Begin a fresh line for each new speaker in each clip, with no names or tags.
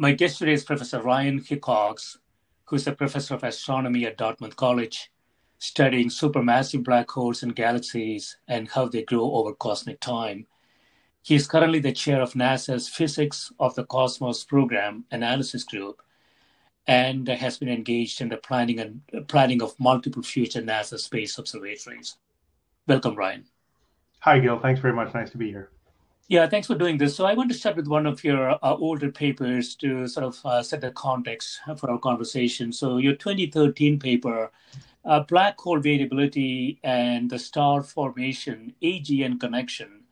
My guest today is Professor Ryan Hickox, who's a professor of astronomy at Dartmouth College, studying supermassive black holes and galaxies and how they grow over cosmic time. He is currently the chair of NASA's Physics of the Cosmos Program Analysis Group and has been engaged in the planning and planning of multiple future NASA space observatories. Welcome, Ryan.
Hi, Gil. Thanks very much. Nice to be here.
Yeah, thanks for doing this. So I want to start with one of your uh, older papers to sort of uh, set the context for our conversation. So your 2013 paper, uh, Black Hole Variability and the Star Formation AGN Connection.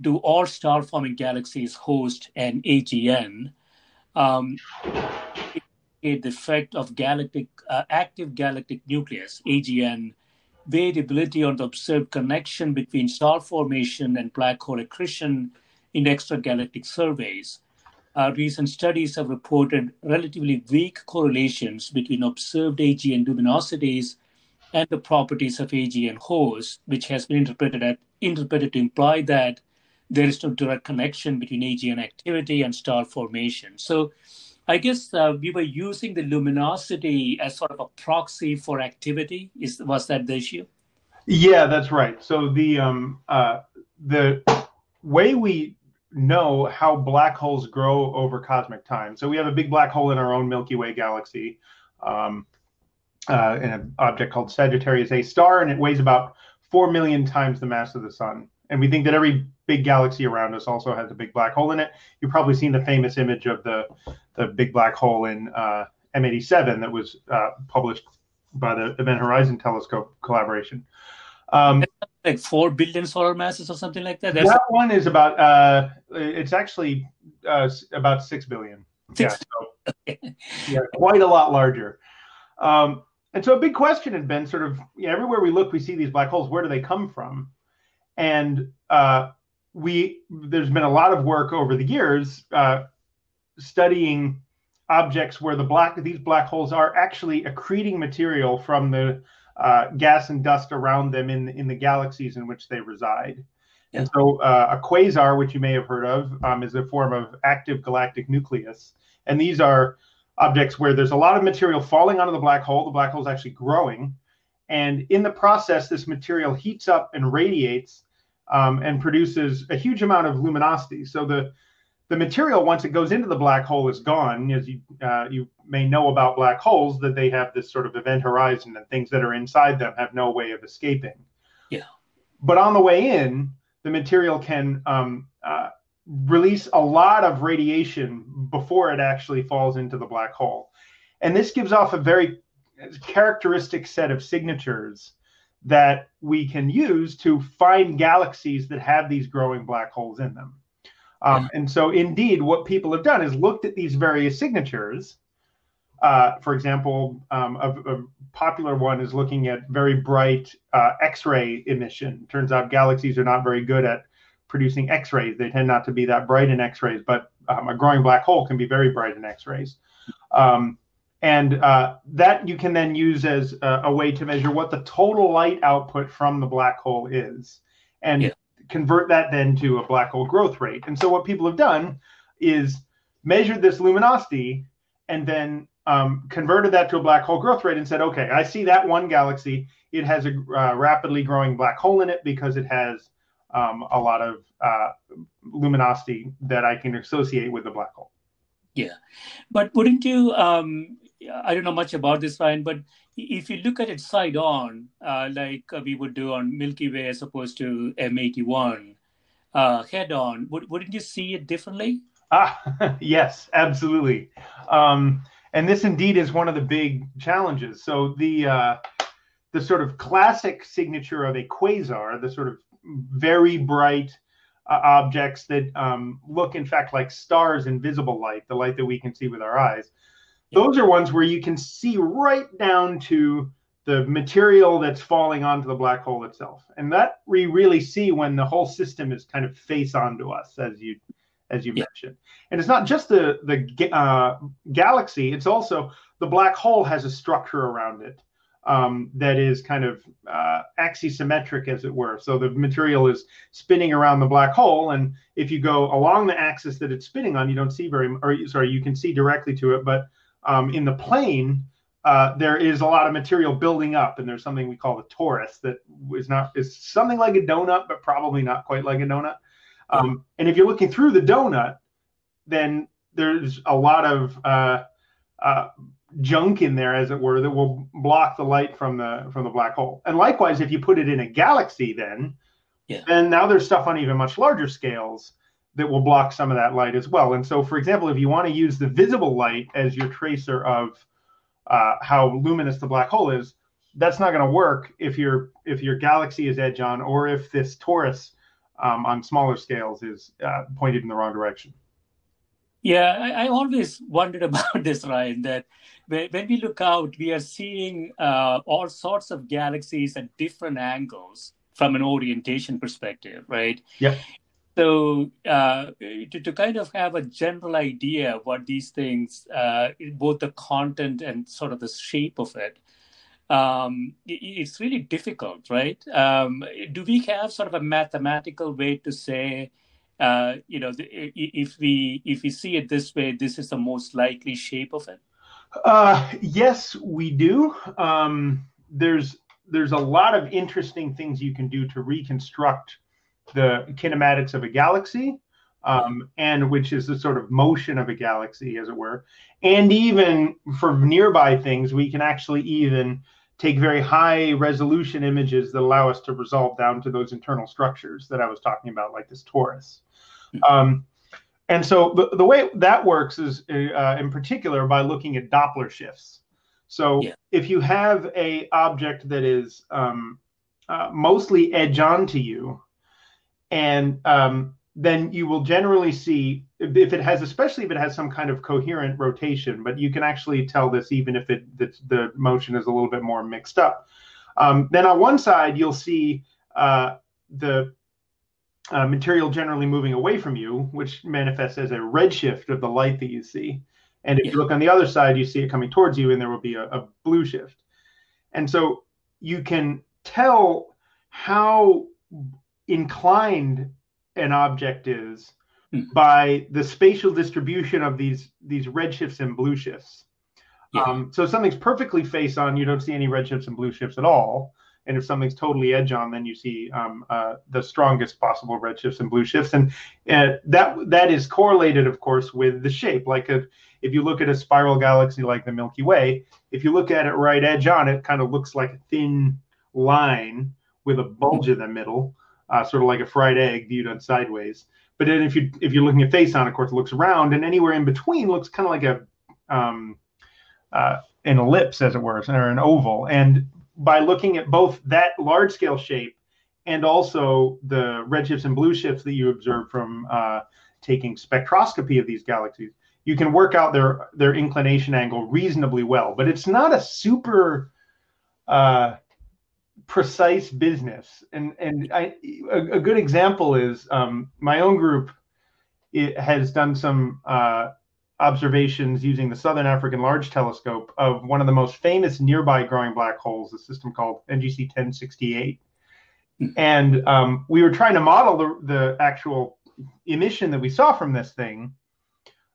Do all star-forming galaxies host an AGN? Um, the effect of galactic uh, active galactic nucleus, AGN, variability on the observed connection between star formation and black hole accretion in extragalactic surveys. Uh, recent studies have reported relatively weak correlations between observed AGN luminosities and the properties of AGN hosts, which has been interpreted, at, interpreted to imply that there is no direct connection between AGN activity and star formation. So, I guess uh, we were using the luminosity as sort of a proxy for activity. Is was that the issue?
Yeah, that's right. So the um, uh, the way we know how black holes grow over cosmic time. So we have a big black hole in our own Milky Way galaxy, um, uh, in an object called Sagittarius A star, and it weighs about four million times the mass of the sun. And we think that every big galaxy around us also has a big black hole in it. You've probably seen the famous image of the the big black hole in uh, M87 that was uh, published by the Event Horizon Telescope collaboration.
Um, like four billion solar masses or something like that.
That's that one is about. Uh, it's actually uh, about six billion. Six. Yeah, so, yeah, quite a lot larger. Um, and so a big question had been sort of you know, everywhere we look, we see these black holes. Where do they come from? And uh, we there's been a lot of work over the years uh, studying objects where the black these black holes are actually accreting material from the uh, gas and dust around them in in the galaxies in which they reside. Yeah. And so uh, a quasar, which you may have heard of, um, is a form of active galactic nucleus, and these are objects where there's a lot of material falling onto the black hole. The black hole is actually growing, and in the process, this material heats up and radiates um, and produces a huge amount of luminosity. So the the material once it goes into the black hole is gone. As you uh, you may know about black holes, that they have this sort of event horizon, and things that are inside them have no way of escaping.
Yeah.
But on the way in, the material can um, uh, release a lot of radiation before it actually falls into the black hole, and this gives off a very characteristic set of signatures that we can use to find galaxies that have these growing black holes in them. Um, and so, indeed, what people have done is looked at these various signatures. Uh, for example, um, a, a, popular one is looking at very bright uh, X-ray emission. Turns out galaxies are not very good at producing X-rays. They tend not to be that bright in X-rays, but um, a growing black hole can be very bright in X-rays. Um, and uh, that you can then use as a, a, way to measure what the total light output from the black hole is, and yeah. convert that then to a black hole growth rate. And so what people have done is measured this luminosity and then um, converted that to a black hole growth rate and said, okay, I see that one galaxy. It has a uh, rapidly growing black hole in it because it has um, a lot of uh, luminosity that I can associate with the black hole.
Yeah, but wouldn't you? Um, I don't know much about this, Ryan, but if you look at it side on, uh, like we would do on Milky Way as opposed to M81, uh, head on, would, wouldn't you see it differently?
Ah, yes, absolutely. Um, and this indeed is one of the big challenges. So the uh, the sort of classic signature of a quasar, the sort of very bright uh, objects that um, look, in fact, like stars in visible light, the light that we can see with our eyes. Those are ones where you can see right down to the material that's falling onto the black hole itself, and that we really see when the whole system is kind of face onto us, as you as you yeah. mentioned. And it's not just the the uh, galaxy; it's also the black hole has a structure around it um, that is kind of uh, axisymmetric, as it were. So the material is spinning around the black hole, and if you go along the axis that it's spinning on, you don't see very, or sorry, you can see directly to it, but um, in the plane. Uh, there is a lot of material building up, and there's something we call the torus that is not is something like a donut, but probably not quite like a donut. Um, and if you're looking through the donut, then there's a lot of uh, uh, junk in there, as it were, that will block the light from the from the black hole. And likewise, if you put it in a galaxy, then yeah. then now there's stuff on even much larger scales that will block some of that light as well. And so, for example, if you want to use the visible light as your tracer of uh, how luminous the black hole is, that's not going to work if your if your galaxy is edge on or if this torus um, on smaller scales is uh, pointed in the wrong direction.
Yeah, I, I, always wondered about this, Ryan, that when we look out, we are seeing uh, all sorts of galaxies at different angles from an orientation perspective, right?
Yeah.
So uh, to, to kind of have a general idea what these things, uh, both the content and sort of the shape of it, um, it's really difficult, right? Um, do we have sort of a mathematical way to say, uh, you know, if we if we see it this way, this is the most likely shape of it?
Uh, yes, we do. Um, there's there's a lot of interesting things you can do to reconstruct the kinematics of a galaxy um, and which is the sort of motion of a galaxy, as it were. And even for nearby things, we can actually even take very high resolution images that allow us to resolve down to those internal structures that I was talking about, like this torus. Um, and so the, the way that works is, uh, in particular, by looking at Doppler shifts. So yeah. if you have a object that is um, uh, mostly edge on to you, and um, then you will generally see if it has, especially if it has some kind of coherent rotation, but you can actually tell this even if it the, the motion is a little bit more mixed up. Um, then on one side, you'll see uh, the uh, material generally moving away from you, which manifests as a redshift of the light that you see. And if you look on the other side, you see it coming towards you, and there will be a, a blue shift. And so you can tell how inclined an object is mm. by the spatial distribution of these these red shifts and blue shifts. Yeah. Um, so if something's perfectly face on, you don't see any red shifts and blue shifts at all. And if something's totally edge on, then you see um, uh, the strongest possible red shifts and blue shifts. And uh, that that is correlated, of course, with the shape. Like a, if you look at a spiral galaxy like the Milky Way, if you look at it right edge on, it kind of looks like a thin line with a bulge in the middle uh, sort of like a fried egg viewed on sideways. But then if you if you're looking at face on, of course, it looks round, and anywhere in between looks kind of like a um, uh, an ellipse, as it were, or an oval. And by looking at both that large scale shape and also the redshifts and blue shifts that you observe from uh, taking spectroscopy of these galaxies, you can work out their their inclination angle reasonably well. But it's not a super uh, precise business. And and I, a, a good example is um, my own group it has done some uh, observations using the Southern African Large Telescope of one of the most famous nearby growing black holes, a system called NGC 1068. Hmm. And um, we were trying to model the, the actual emission that we saw from this thing.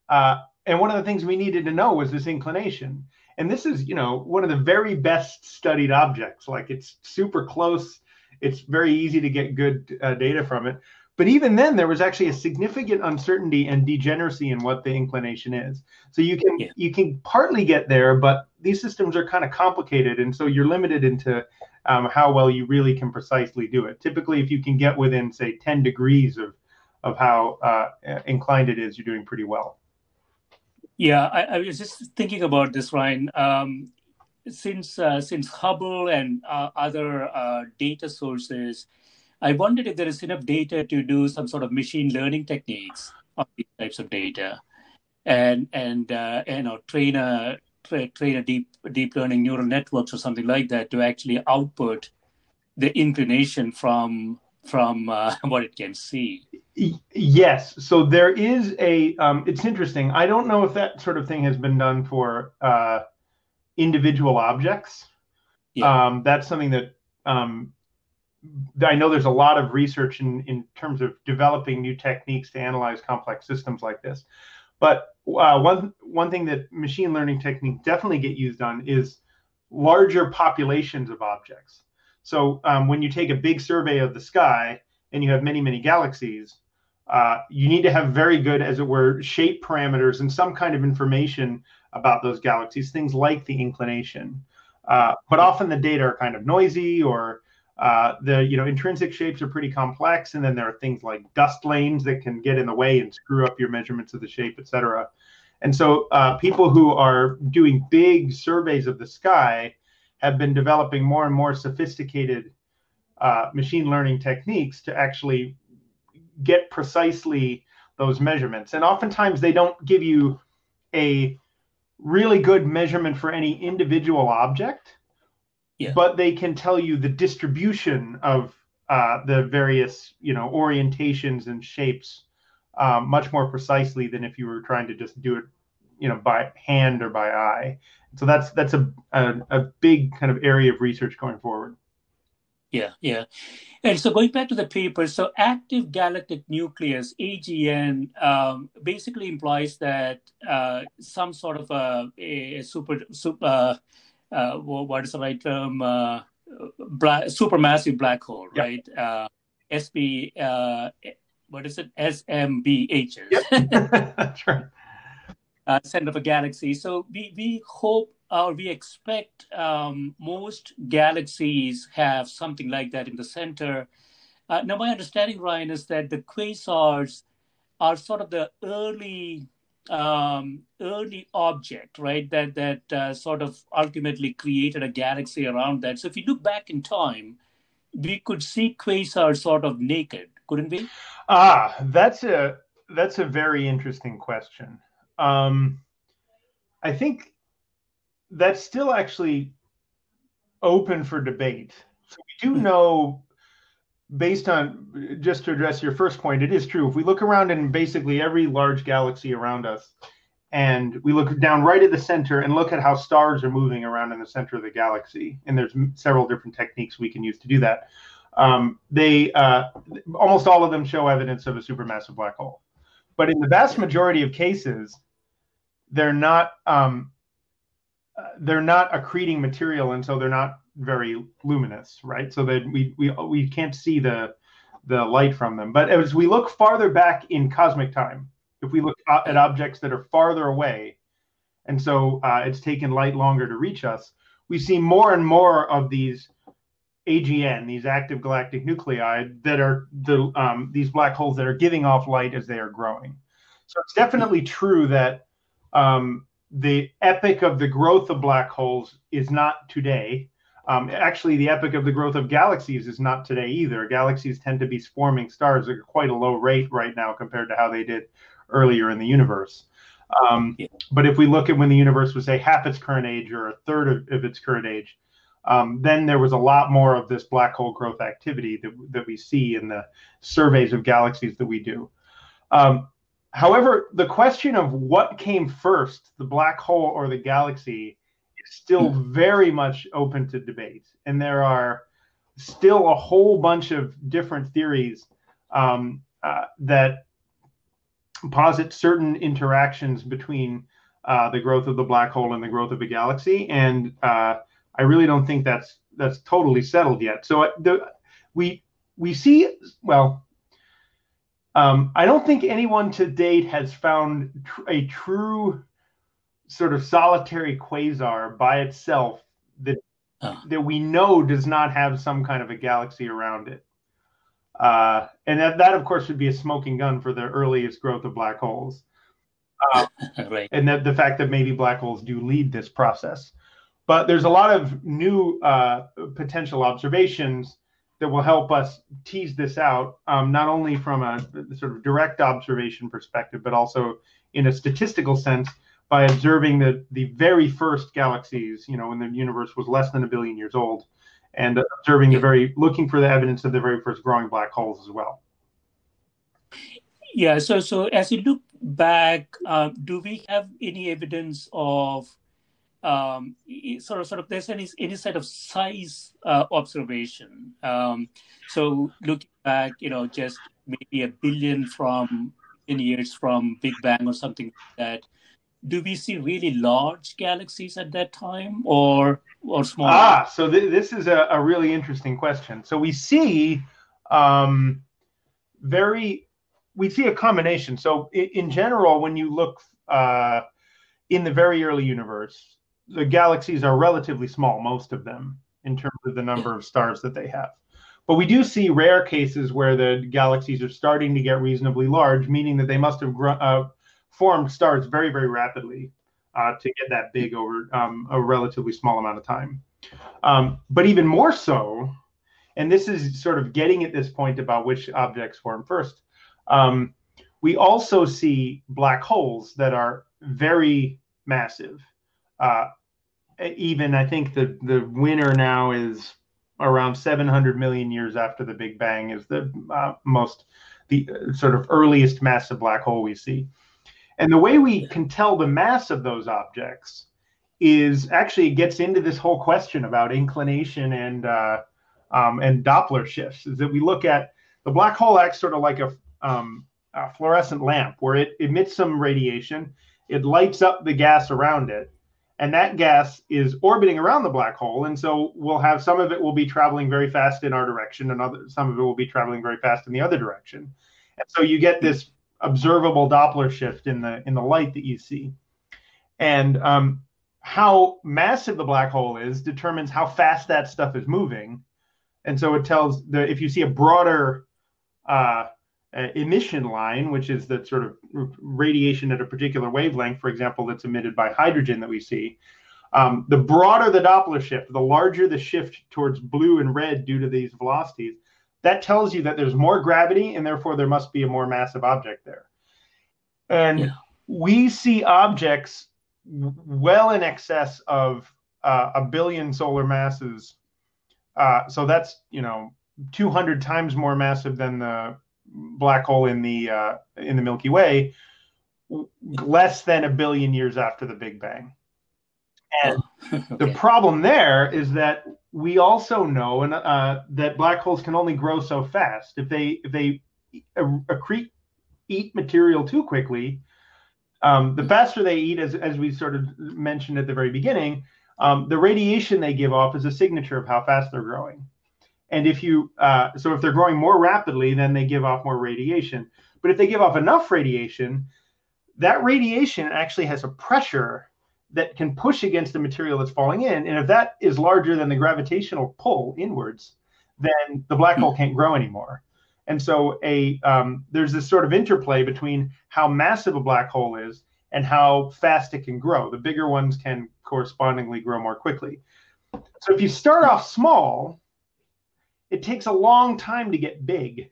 Uh, and one of the things we needed to know was this inclination. And this is, you know, one of the very best studied objects. Like it's super close. It's very easy to get good uh, data from it. But even then, there was actually a significant uncertainty and degeneracy in what the inclination is. So you can yeah. you can partly get there, but these systems are kind of complicated, and so you're limited into um, how well you really can precisely do it. Typically, if you can get within say 10 degrees of of how uh, inclined it is, you're doing pretty well.
Yeah, I, I was just thinking about this, Ryan. Um, since uh, since Hubble and uh, other uh, data sources I wondered if there is enough data to do some sort of machine learning techniques on these types of data, and and uh, you know train a tra- train a deep deep learning neural networks or something like that to actually output the inclination from from uh, what it can see.
Yes, so there is a. Um, it's interesting. I don't know if that sort of thing has been done for uh, individual objects. Yeah. Um, that's something that um, I know there's a lot of research in, in terms of developing new techniques to analyze complex systems like this. But uh, one one thing that machine learning techniques definitely get used on is larger populations of objects. So um, when you take a big survey of the sky and you have many many galaxies, uh, you need to have very good, as it were, shape parameters and some kind of information about those galaxies, things like the inclination. Uh, but often the data are kind of noisy or uh, the you know intrinsic shapes are pretty complex, and then there are things like dust lanes that can get in the way and screw up your measurements of the shape, et cetera. And so uh, people who are doing big surveys of the sky have been developing more and more sophisticated uh, machine learning techniques to actually get precisely those measurements. And oftentimes they don't give you a really good measurement for any individual object
yeah.
but they can tell you the distribution of uh, the various you know orientations and shapes um, much more precisely than if you were trying to just do it you know by hand or by eye so that's that's a, a, a big kind of area of research going forward
yeah yeah and so going back to the paper so active galactic nucleus agn um, basically implies that uh, some sort of a, a super super uh, uh, what is the right term? Uh, black, supermassive black hole, right? Uh, SB, uh, what is it? SMBHs.
Yep. That's right.
Uh, center of a galaxy. So we, we hope or we expect um, most galaxies have something like that in the center. Uh, now, my understanding, Ryan, is that the quasars are sort of the early um, early object, right? That that uh, sort of ultimately created a galaxy around that. So if you look back in time, we could see quasars sort of naked, couldn't we?
Ah, that's a that's a very interesting question. Um, I think that's still actually open for debate. So we do hmm. know based on just to address your first point, it is true. If we look around in basically every large galaxy around us, and we look down right at the center and look at how stars are moving around in the center of the galaxy, and there's several different techniques we can use to do that. Um, they uh, almost all of them show evidence of a supermassive black hole, but in the vast majority of cases, they're not um, uh, they're not accreting material, and so they're not very luminous, right? So that we we we can't see the the light from them. But as we look farther back in cosmic time, if we look at objects that are farther away, and so uh, it's taken light longer to reach us, we see more and more of these AGN, these active galactic nuclei that are the um, these black holes that are giving off light as they are growing. So it's definitely true that um, the epoch of the growth of black holes is not today. Um, actually, the epoch of the growth of galaxies is not today either. Galaxies tend to be swarming stars at quite a low rate right now compared to how they did earlier in the universe. Um, yeah. But if we look at when the universe was, say, half its current age or a third of, of its current age, um, then there was a lot more of this black hole growth activity that, that we see in the surveys of galaxies that we do. Um, however, the question of what came first, the black hole or the galaxy, is still hmm. very much open to debate. And there are still a whole bunch of different theories um, uh, that posit certain interactions between uh, the growth of the black hole and the growth of a galaxy. And uh, I really don't think that's that's totally settled yet. So uh, the, we we see well. Um, I don't think anyone to date has found tr- a true sort of solitary quasar by itself that that we know does not have some kind of a galaxy around it. Uh, and that, that, of course, would be a smoking gun for the earliest growth of black holes. Uh, right. And that the fact that maybe black holes do lead this process. But there's a lot of new uh, potential observations that will help us tease this out, um, not only from a sort of direct observation perspective, but also in a statistical sense by observing the, the very first galaxies, you know, when the universe was less than a billion years old, and observing the very, looking for the evidence of the very first growing black holes as well.
Yeah. So, so as you look back, uh, do we have any evidence of um, sort of sort of there's any any set of size uh, observation. Um, so looking back, you know, just maybe a billion from in years from Big Bang or something like that. Do we see really large galaxies at that time, or or small?
Ah, so th- this is a, a, really interesting question. So we see um, very we see a combination. So in, in general, when you look uh, in the very early universe, the galaxies are relatively small, most of them, in terms of the number of stars that they have. But we do see rare cases where the galaxies are starting to get reasonably large, meaning that they must have gr- uh, formed stars very, very rapidly uh, to get that big over um, a relatively small amount of time. Um, but even more so, and this is sort of getting at this point about which objects form first, um, we also see black holes that are very massive. Uh, even I think the the winner now is around 700 million years after the Big Bang is the uh, most the uh, sort of earliest massive black hole we see. And the way we can tell the mass of those objects is actually it gets into this whole question about inclination and uh, um, and Doppler shifts. Is that we look at the black hole acts sort of like a, um, a fluorescent lamp where it emits some radiation, it lights up the gas around it, and that gas is orbiting around the black hole. And so we'll have some of it will be traveling very fast in our direction and other some of it will be traveling very fast in the other direction. And so you get this observable doppler shift in the in the light that you see. And um, how massive the black hole is determines how fast that stuff is moving. And so it tells the if you see a broader uh, uh, emission line, which is the sort of radiation at a particular wavelength, for example, that's emitted by hydrogen that we see. Um, the broader the Doppler shift, the larger the shift towards blue and red due to these velocities. That tells you that there's more gravity and therefore there must be a more massive object there. And yeah. we see objects well in excess of uh, a billion solar masses. Uh, so that's, you know, 200 times more massive than the black hole in the uh, in the Milky Way less than a billion years after the Big Bang. And okay. the problem there is that we also know and uh, that black holes can only grow so fast. If they if they accrete eat material too quickly, um, the faster they eat, as as we sort of mentioned at the very beginning, um, the radiation they give off is a signature of how fast they're growing. And if you, uh, so if they're growing more rapidly, then they give off more radiation. But if they give off enough radiation, that radiation actually has a pressure that can push against the material that's falling in. And if that is larger than the gravitational pull inwards, then the black hole can't grow anymore. And so a um, there's this sort of interplay between how massive a black hole is and how fast it can grow. The bigger ones can correspondingly grow more quickly. So if you start off small, it takes a long time to get big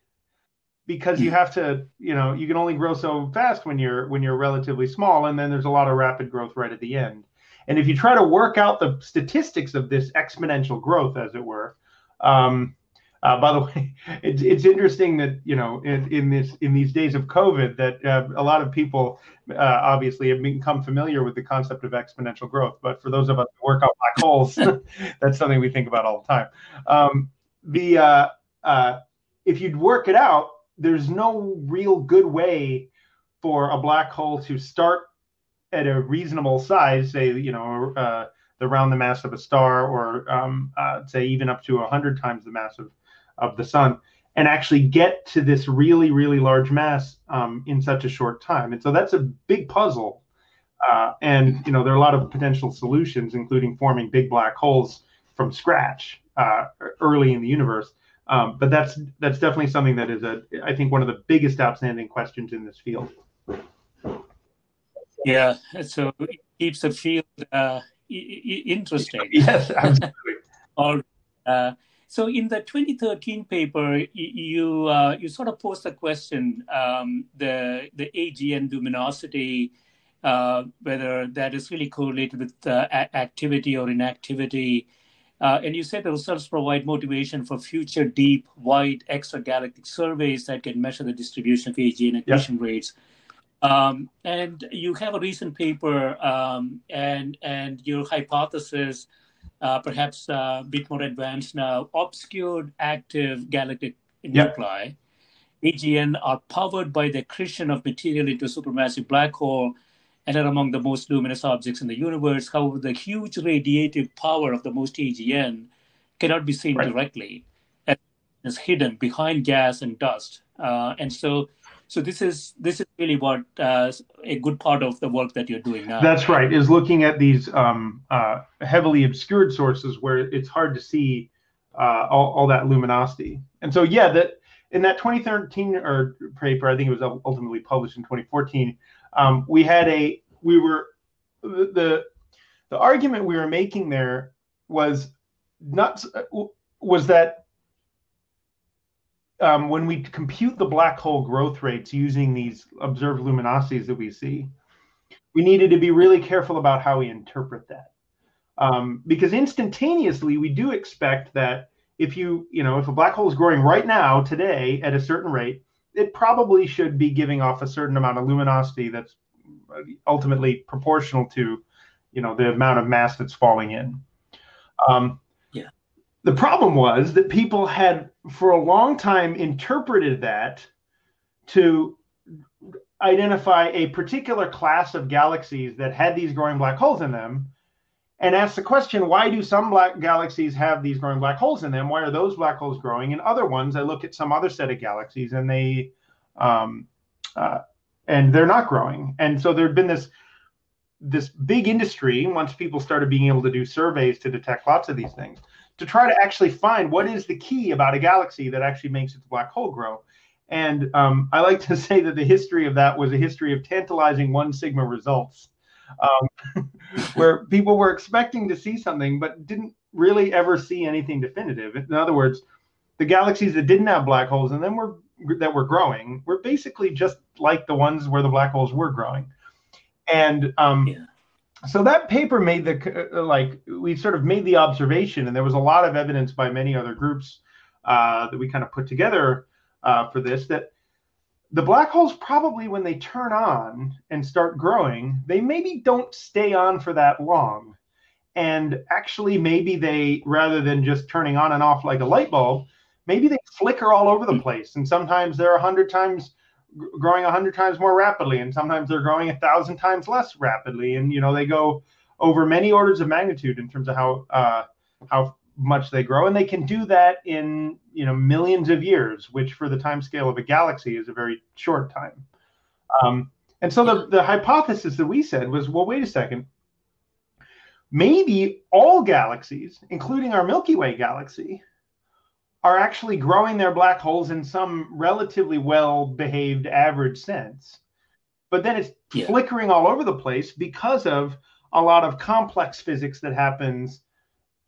because you hmm. have to you know you can only grow so fast when you're when you're relatively small and then there's a lot of rapid growth right at the end And if you try to work out the statistics of this exponential growth, as it were, um, uh, by the way, it's, it's interesting that you know in, in this in these days of COVID that uh, a lot of people uh, obviously have become familiar with the concept of exponential growth. But for those of us who work out black holes, that's something we think about all the time. Um, the uh, uh, if you'd work it out, there's no real good way for a black hole to start at a reasonable size, say you know uh, around the mass of a star, or um, uh, say even up to hundred times the mass of of the sun and actually get to this really, really large mass um, in such a short time. And so that's a big puzzle. Uh, and you know there are a lot of potential solutions, including forming big black holes from scratch uh, early in the universe. Um, but that's that's definitely something that is a I think one of the biggest outstanding questions in this field.
Yeah, so it keeps the field uh, interesting.
yes, absolutely.
All, uh, so in the 2013 paper, you uh, you sort of posed the question: um, the the AGN luminosity, uh, whether that is really correlated with uh, activity or inactivity. Uh, and you said the results provide motivation for future deep, wide extragalactic surveys that can measure the distribution of AGN accretion yep. rates. Um, and you have a recent paper, um, and and your hypothesis uh, perhaps uh, a bit more advanced now, obscured active galactic yep. nuclei, AGN, are powered by the accretion of material into a supermassive black hole and are among the most luminous objects in the universe. However, the huge radiative power of the most AGN cannot be seen right. directly. It is hidden behind gas and dust. Uh, and so so this is this is really what uh, a good part of the work that you're doing now.
That's right. Is looking at these um, uh, heavily obscured sources where it's hard to see uh, all, all, that luminosity. And so yeah, that in that 2013 or paper, I think it was ultimately published in 2014. Um, we had a we were the, the argument we were making there was not was that um, when we compute the black hole growth rates using these observed luminosities that we see, we needed to be really careful about how we interpret that. Um, because instantaneously, we do expect that if you, you know, if a black hole is growing right now, today, at a certain rate, it probably should be giving off a certain amount of luminosity that's ultimately proportional to, you know, the amount of mass that's falling in. Um, the problem was that people had for a long time interpreted that to identify a particular class of galaxies that had these growing black holes in them and ask the question why do some black galaxies have these growing black holes in them? Why are those black holes growing and other ones? I look at some other set of galaxies and they um, uh, and they're not growing. And so there'd been this this big industry once people started being able to do surveys to detect lots of these things to try to actually find what is the key about a galaxy that actually makes its black hole grow. And um, I like to say that the history of that was a history of tantalizing one sigma results, um, where people were expecting to see something but didn't really ever see anything definitive. In other words, the galaxies that didn't have black holes and then were that were growing were basically just like the ones where the black holes were growing. And um, yeah so that paper made the uh, like we sort of made the observation and there was a lot of evidence by many other groups uh, that we kind of put together uh, for this that the black holes probably when they turn on and start growing they maybe don't stay on for that long. And actually maybe they rather than just turning on and off like a light bulb maybe they flicker all over the hmm. place. And sometimes they're a hundred times growing a hundred times more rapidly, and sometimes they're growing a thousand times less rapidly, and you know they go over many orders of magnitude in terms of how uh, how much they grow, and they can do that in you know millions of years, which for the time scale of a galaxy is a very short time. Um, and so the, the hypothesis that we said was, well, wait a second. Maybe all galaxies, including our Milky Way galaxy, are actually growing their black holes in some relatively well behaved average sense. But then it's yeah. flickering all over the place because of a lot of complex physics that happens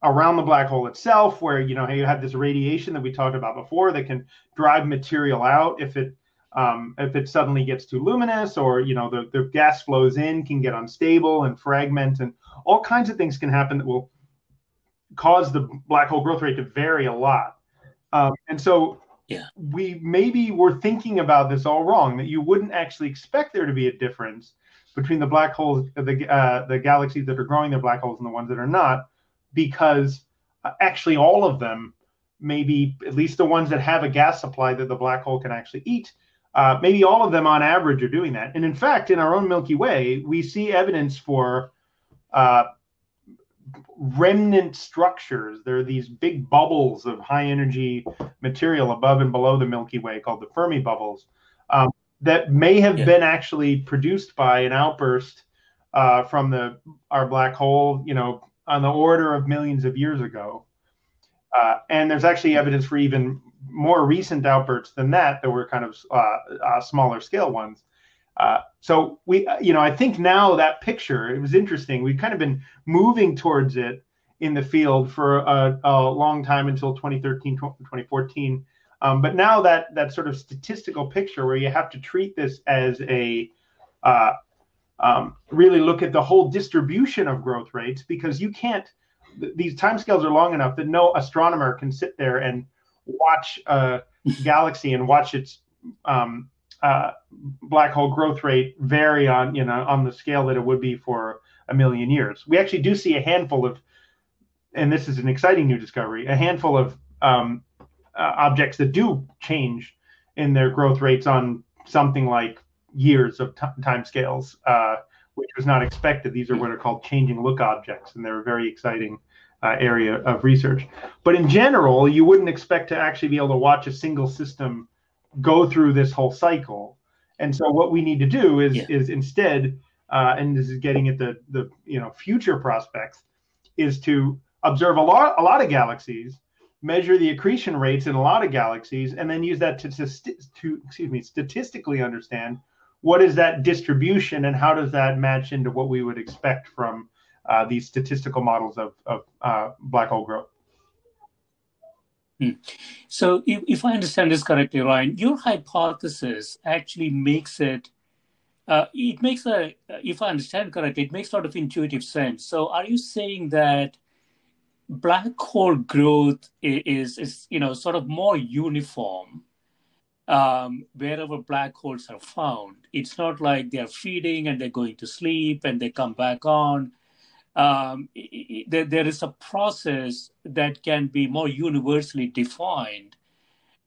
around the black hole itself, where you know you have this radiation that we talked about before that can drive material out if it um, if it suddenly gets too luminous or you know the, the gas flows in can get unstable and fragment and all kinds of things can happen that will cause the black hole growth rate to vary a lot um, and so
yeah.
we maybe were thinking about this all wrong that you wouldn't actually expect there to be a difference between the black holes the uh, the galaxies that are growing their black holes and the ones that are not because uh, actually all of them maybe at least the ones that have a gas supply that the black hole can actually eat uh, maybe all of them on average are doing that. And in fact, in our own Milky Way, we see evidence for uh, remnant structures. There are these big bubbles of high energy material above and below the Milky Way called the Fermi bubbles um, that may have yeah. been actually produced by an outburst uh, from the our black hole, you know, on the order of millions of years ago. Uh, and there's actually evidence for even more recent outbursts than that that were kind of uh, uh, smaller scale ones. Uh, so we, you know, I think now that picture it was interesting. We've kind of been moving towards it in the field for a, a long time until 2013, 2014. Um, but now that that sort of statistical picture where you have to treat this as a uh, um, really look at the whole distribution of growth rates because you can't. Th- these timescales are long enough that no astronomer can sit there and watch a galaxy and watch its um, uh, black hole growth rate vary on you know on the scale that it would be for a million years. We actually do see a handful of, and this is an exciting new discovery, a handful of um, uh, objects that do change in their growth rates on something like years of t- time scales, uh, which was not expected. These are what are called changing look objects, and they're a very exciting uh, area of research. But in general, you wouldn't expect to actually be able to watch a single system go through this whole cycle. And so what we need to do is yeah. is instead, uh, and this is getting at the the you know future prospects, is to observe a lot a lot of galaxies, measure the accretion rates in a lot of galaxies, and then use that to to, to excuse me statistically understand what is that distribution and how does that match into what we would expect from uh, these statistical models of, of uh, black hole growth.
Hmm. So, if, if, I understand this correctly, Ryan, your hypothesis actually makes it. Uh, it makes a, if I understand correctly, it makes a lot of intuitive sense. So, are you saying that black hole growth is, is you know, sort of more uniform um, wherever black holes are found? It's not like they're feeding and they're going to sleep and they come back on um, there, there is a process that can be more universally defined.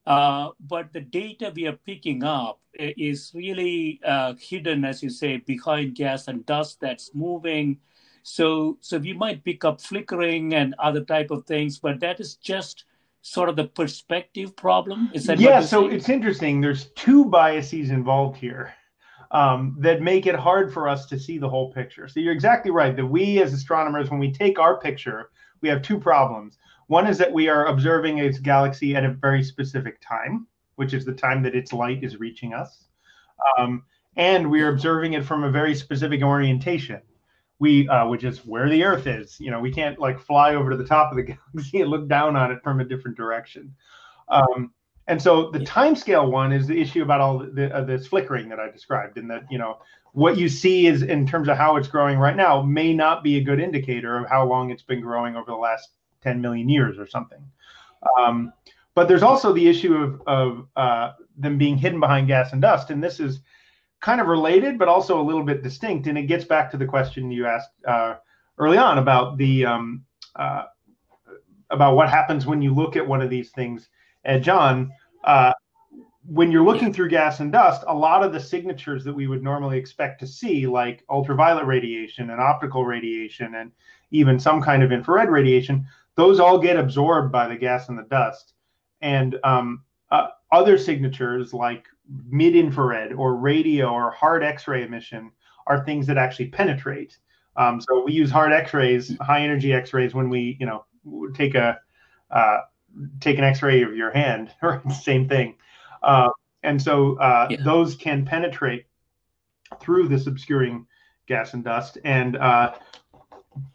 Uh, but the data we are picking up is really uh, hidden, as you say, behind gas and dust that's moving. So, so we might pick up flickering and other type of things, but that is just sort of the perspective problem. Is that
yeah? So it's interesting. There's two biases involved here um, that make it hard for us to see the whole picture. So you're exactly right that we as astronomers, when we take our picture, we have two problems. One is that we are observing its galaxy at a very specific time, which is the time that its light is reaching us. Um, and we are observing it from a very specific orientation. We, uh, which is where the Earth is. You know, we can't like fly over to the top of the galaxy and look down on it from a different direction. Um, and so the time scale one is the issue about all the, uh, this flickering that I described, and that you know what you see is in terms of how it's growing right now may not be a good indicator of how long it's been growing over the last 10 million years or something. Um, but there's also the issue of, of uh, them being hidden behind gas and dust, and this is kind of related, but also a little bit distinct. And it gets back to the question you asked uh, early on about the um, uh, about what happens when you look at one of these things and John, uh, when you're looking through gas and dust, a lot of the signatures that we would normally expect to see, like ultraviolet radiation and optical radiation and even some kind of infrared radiation, those all get absorbed by the gas and the dust. And um, uh, other signatures like mid infrared or radio or hard X ray emission are things that actually penetrate. Um, so we use hard X rays, high energy X rays, when we, you know, take a uh, take an X-ray of your hand, or same thing. Uh, and so uh, yeah. those can penetrate through this obscuring gas and dust, and uh,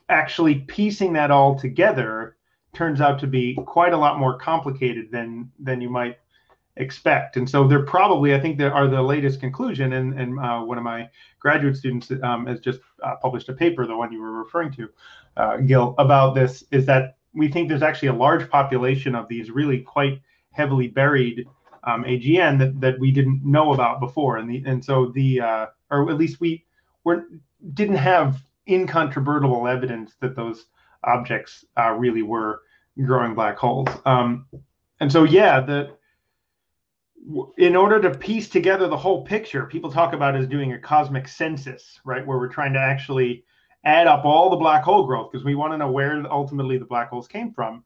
actually piecing that all together turns out to be quite a lot more complicated than than you might expect. And so they're probably, I think, there are the latest conclusion. And, and uh, one of my graduate students um, has just uh, published a paper, the one you were referring to, uh, Gil, about this, is that we think there's actually a large population of these really quite heavily buried um, AGN that, that we didn't know about before. And the and so the uh, or at least we were didn't have incontrovertible evidence that those objects uh, really were growing black holes. Um, and so yeah, the in order to piece together the whole picture, people talk about as doing a cosmic census, right? Where we're trying to actually add up all the black hole growth because we want to know where ultimately the black holes came from.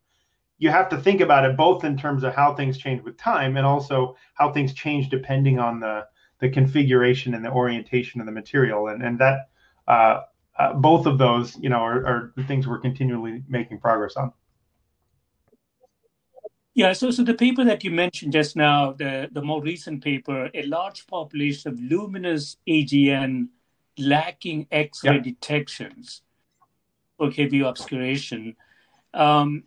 You have to think about it both in terms of how things change with time and also how things change depending on the the configuration and the orientation of the material, and and that uh, uh, both of those, you know, are, are the things we're continually making progress on.
Yeah, so so the paper that you mentioned just now, the the more recent paper, a large population of luminous AGN lacking X-ray yep. detections for KVU obscuration. Um,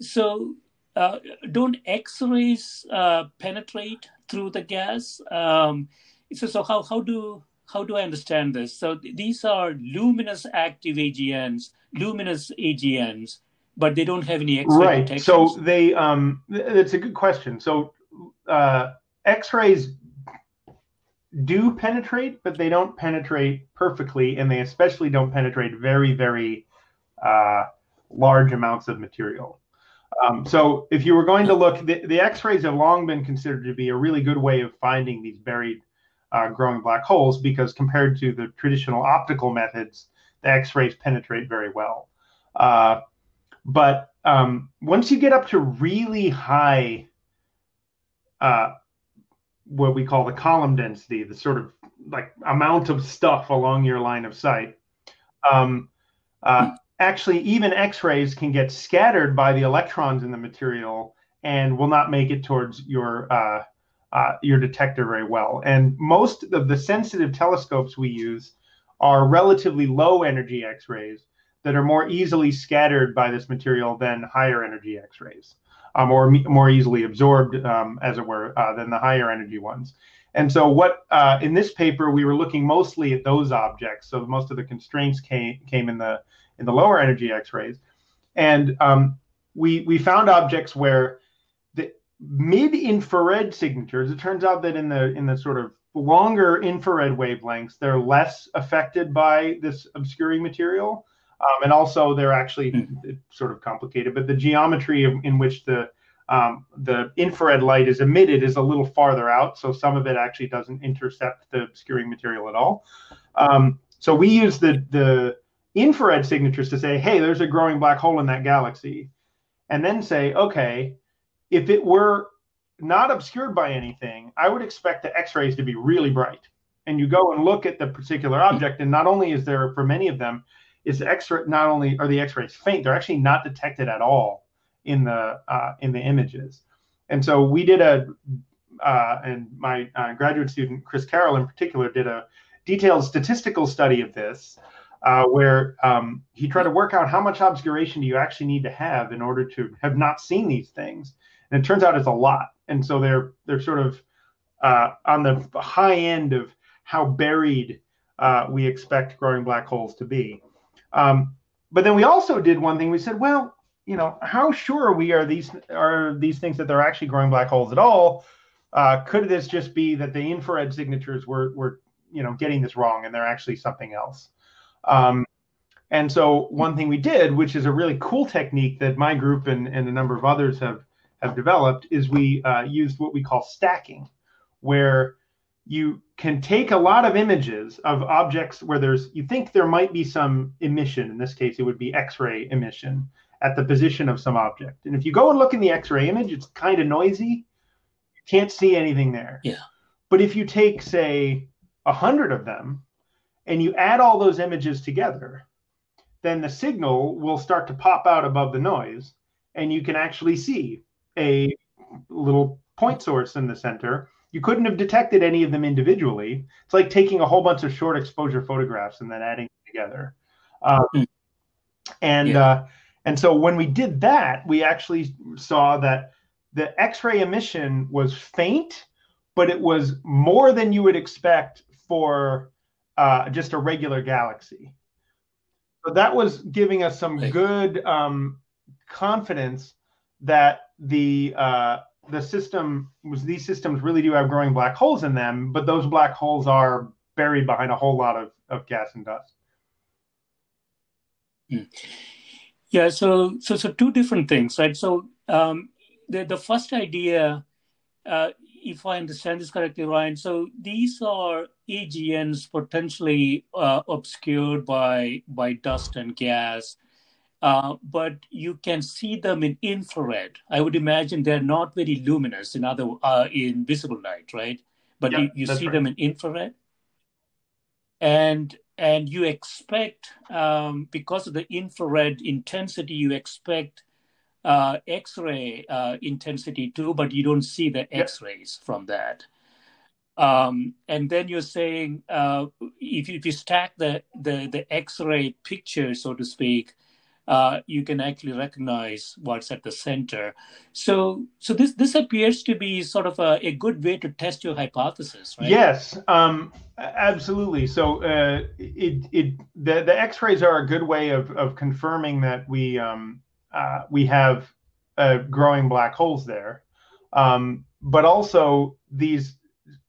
so, uh, don't X-rays uh, penetrate through the gas? Um, so, so how how do how do I understand this? So these are luminous active AGNs, luminous AGNs, but they don't have any X-ray
right. Detections. So they um, that's a good question. So uh, X-rays do penetrate, but they don't penetrate perfectly, and they especially don't penetrate very, very uh, large amounts of material. Um, so if you were going to look, the, the, X-rays have long been considered to be a really good way of finding these buried uh, growing black holes because compared to the traditional optical methods, the X-rays penetrate very well. Uh, but um, once you get up to really high uh, what we call the column density, the sort of like amount of stuff along your line of sight. Um, uh, actually, even X-rays can get scattered by the electrons in the material and will not make it towards your uh, uh, your detector very well. And most of the sensitive telescopes we use are relatively low energy X-rays that are more easily scattered by this material than higher energy X-rays um, or more easily absorbed, um, as it were, uh, than the higher energy ones. And so, what uh, in this paper we were looking mostly at those objects. So most of the constraints came came in the in the lower energy X-rays, and um, we we found objects where the mid-infrared signatures. It turns out that in the in the sort of longer infrared wavelengths, they're less affected by this obscuring material. Um, and also, they're actually mm-hmm. sort of complicated, but the geometry of, in which the um, the infrared light is emitted is a little farther out, so some of it actually doesn't intercept the obscuring material at all. Um, so we use the the infrared signatures to say, hey, there's a growing black hole in that galaxy, and then say, okay, if it were not obscured by anything, I would expect the X-rays to be really bright. And you go and look at the particular object, and not only is there for many of them is X-ray not only are the X-rays faint, they're actually not detected at all in the uh, in the images. And so we did a, uh, and my uh, graduate student Chris Carroll in particular did a detailed statistical study of this, uh, where um, he tried to work out how much obscuration do you actually need to have in order to have not seen these things. And it turns out it's a lot. And so they're they're sort of uh, on the high end of how buried uh, we expect growing black holes to be. Um, but then we also did one thing. We said, well, you know, how sure we are these are these things that they're actually growing black holes at all? Uh, could this just be that the infrared signatures were were you know getting this wrong and they're actually something else? Um, and so one thing we did, which is a really cool technique that my group and, and a number of others have have developed, is we uh, used what we call stacking, where you can take a lot of images of objects where there's you think there might be some emission. In this case it would be x-ray emission at the position of some object. And if you go and look in the x-ray image it's kind of noisy. You can't see anything there.
Yeah.
But if you take say a hundred of them and you add all those images together then the signal will start to pop out above the noise and you can actually see a little point source in the center you couldn't have detected any of them individually. It's like taking a whole bunch of short exposure photographs and then adding them together. Um, hmm. and yeah. uh, and so when we did that, we actually saw that the X-ray emission was faint, but it was more than you would expect for uh, just a regular galaxy. So that was giving us some good um, confidence that the uh, the system was these systems really do have growing black holes in them, but those black holes are buried behind a whole lot of, of gas and dust.
Hmm. Yeah, so so so two different things, right? So um, the the first idea, uh, if I understand this correctly, Ryan, so these are AGNs potentially uh, obscured by by dust and gas, uh, but you can see them in infrared. I would imagine they're not very luminous in other uh, in visible light, right? But you, you see right. them in infrared, and and you expect um, because of the infrared intensity, you expect uh, X-ray uh, intensity too, but you don't see the X-rays from that. Um, and then you're saying uh, if, you, if you stack the, the, the X-ray picture, so to speak, uh, you can actually recognize what's at the center. So, so this this appears to be sort of a, a good way to test your hypothesis, right?
Yes, um, absolutely. So, uh, it it the the X-rays are a good way of of confirming that we um, uh, we have uh, growing black holes there, um, but also these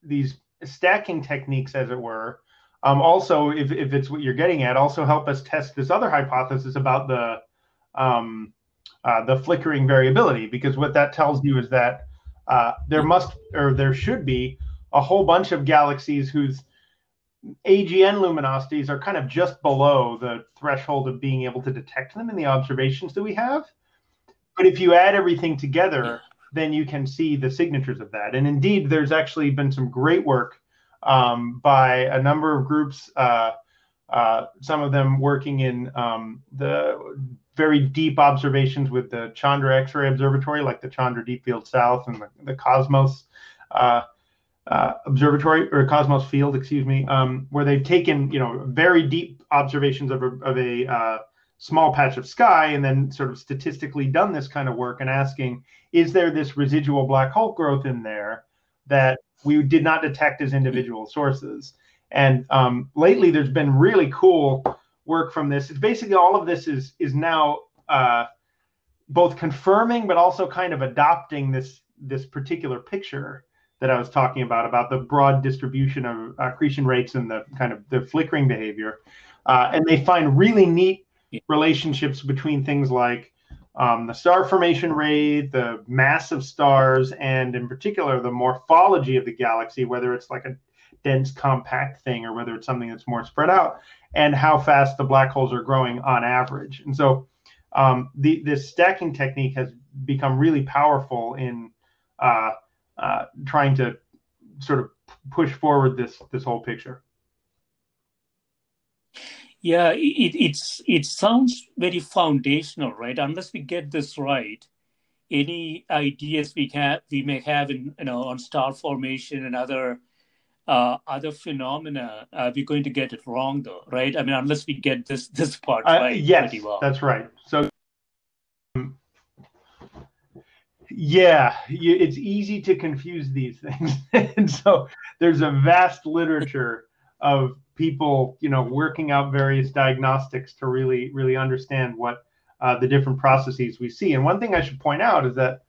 these stacking techniques, as it were, um, also, if, if it's what you're getting at, also help us test this other hypothesis about the um, uh, the flickering variability, because what that tells you is that uh, there must or there should be a whole bunch of galaxies whose AGN luminosities are kind of just below the threshold of being able to detect them in the observations that we have. But if you add everything together, then you can see the signatures of that. And indeed, there's actually been some great work um, by a number of groups, uh, uh, some of them working in um, the very deep observations with the Chandra X-ray Observatory, like the Chandra Deep Field South and the, the Cosmos uh, uh Observatory or Cosmos Field, excuse me, um, where they've taken you know very deep observations of a, of a uh, small patch of sky and then sort of statistically done this kind of work and asking, is there this residual black hole growth in there that we did not detect as individual sources. And um, lately, there's been really cool work from this. It's basically all of this is is now uh, both confirming but also kind of adopting this this particular picture that I was talking about about the broad distribution of accretion rates and the kind of the flickering behavior. Uh, and they find really neat relationships between things like um, the star formation rate, the mass of stars, and in particular the morphology of the galaxy, whether it's like a dense compact thing or whether it's something that's more spread out, and how fast the black holes are growing on average. And so um, the, this stacking technique has become really powerful in uh, uh, trying to sort of push forward this this whole picture.
Yeah, it, it's it sounds very foundational, right? Unless we get this right, any ideas we have we may have in you know on star formation and other uh, other phenomena, uh, we're going to get it wrong, though, right? I mean, unless we get this this part uh, right.
Yes, well. that's right. So, yeah, you, it's easy to confuse these things, and so there's a vast literature of people, you know, working out various diagnostics to really, really understand what uh, the different processes we see. And one thing I should point out is that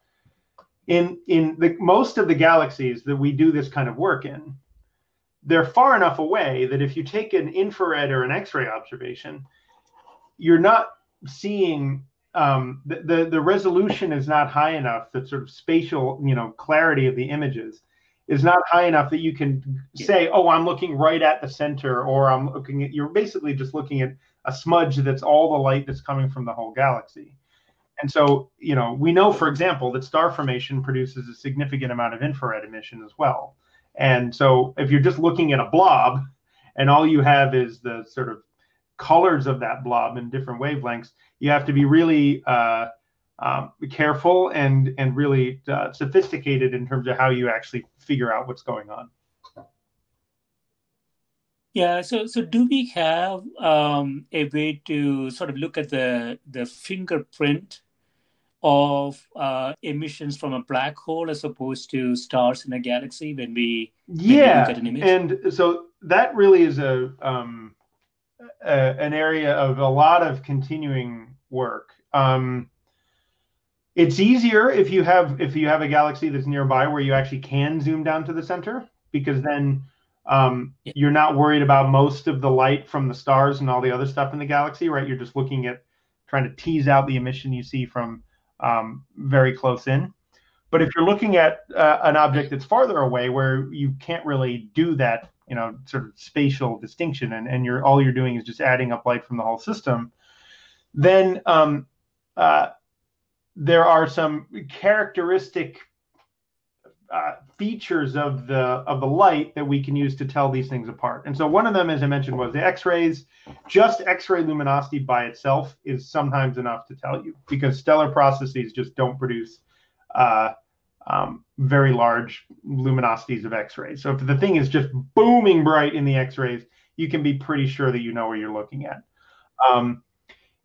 in in the most of the galaxies that we do this kind of work in, they're far enough away that if you take an infrared or an X-ray observation, you're not seeing um, the, the the resolution is not high enough. The sort of spatial, you know, clarity of the images is not high enough that you can say, "Oh, I'm looking right at the center," or "I'm looking at." You're basically just looking at a smudge that's all the light that's coming from the whole galaxy. And so, you know, we know, for example, that star formation produces a significant amount of infrared emission as well. And so, if you're just looking at a blob, and all you have is the sort of colors of that blob in different wavelengths, you have to be really uh, um, careful and and really uh, sophisticated in terms of how you actually figure out what's going on.
Yeah. So so do we have um, a way to sort of look at the the fingerprint of uh, emissions from a black hole as opposed to stars in a galaxy when we
yeah when we an and so that really is a, um, a, an area of a lot of continuing work um, it's easier if you have if you have a galaxy that's nearby where you actually can zoom down to the center because then um, yeah. you're not worried about most of the light from the stars and all the other stuff in the galaxy right you're just looking at trying to tease out the emission you see from um, very close in. But if you're looking at uh, an object that's farther away, where you can't really do that, you know, sort of spatial distinction, and, and you're all you're doing is just adding up light from the whole system, then um, uh, there are some characteristic uh, features of the of the light that we can use to tell these things apart. And so one of them, as I mentioned, was the X-rays. Just X-ray luminosity by itself is sometimes enough to tell you because stellar processes just don't produce uh, um, very large luminosities of X-rays. So if the thing is just booming bright in the X-rays, you can be pretty sure that you know where you're looking at. Um,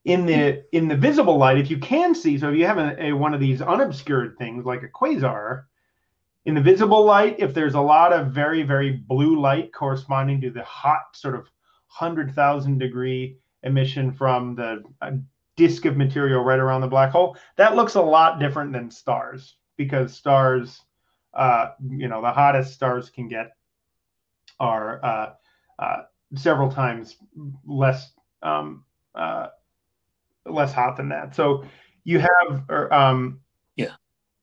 in the in the visible light, if you can see, so if you have a, a one of these unobscured things like a quasar, in the visible light, if there's a lot of very, very blue light corresponding to the hot sort of 100,000 degree emission from the uh, disk of material right around the black hole, that looks a lot different than stars because stars, uh, you know, the hottest stars can get are uh, uh several times less um, uh, less hot than that. So you have, or, um,
yeah,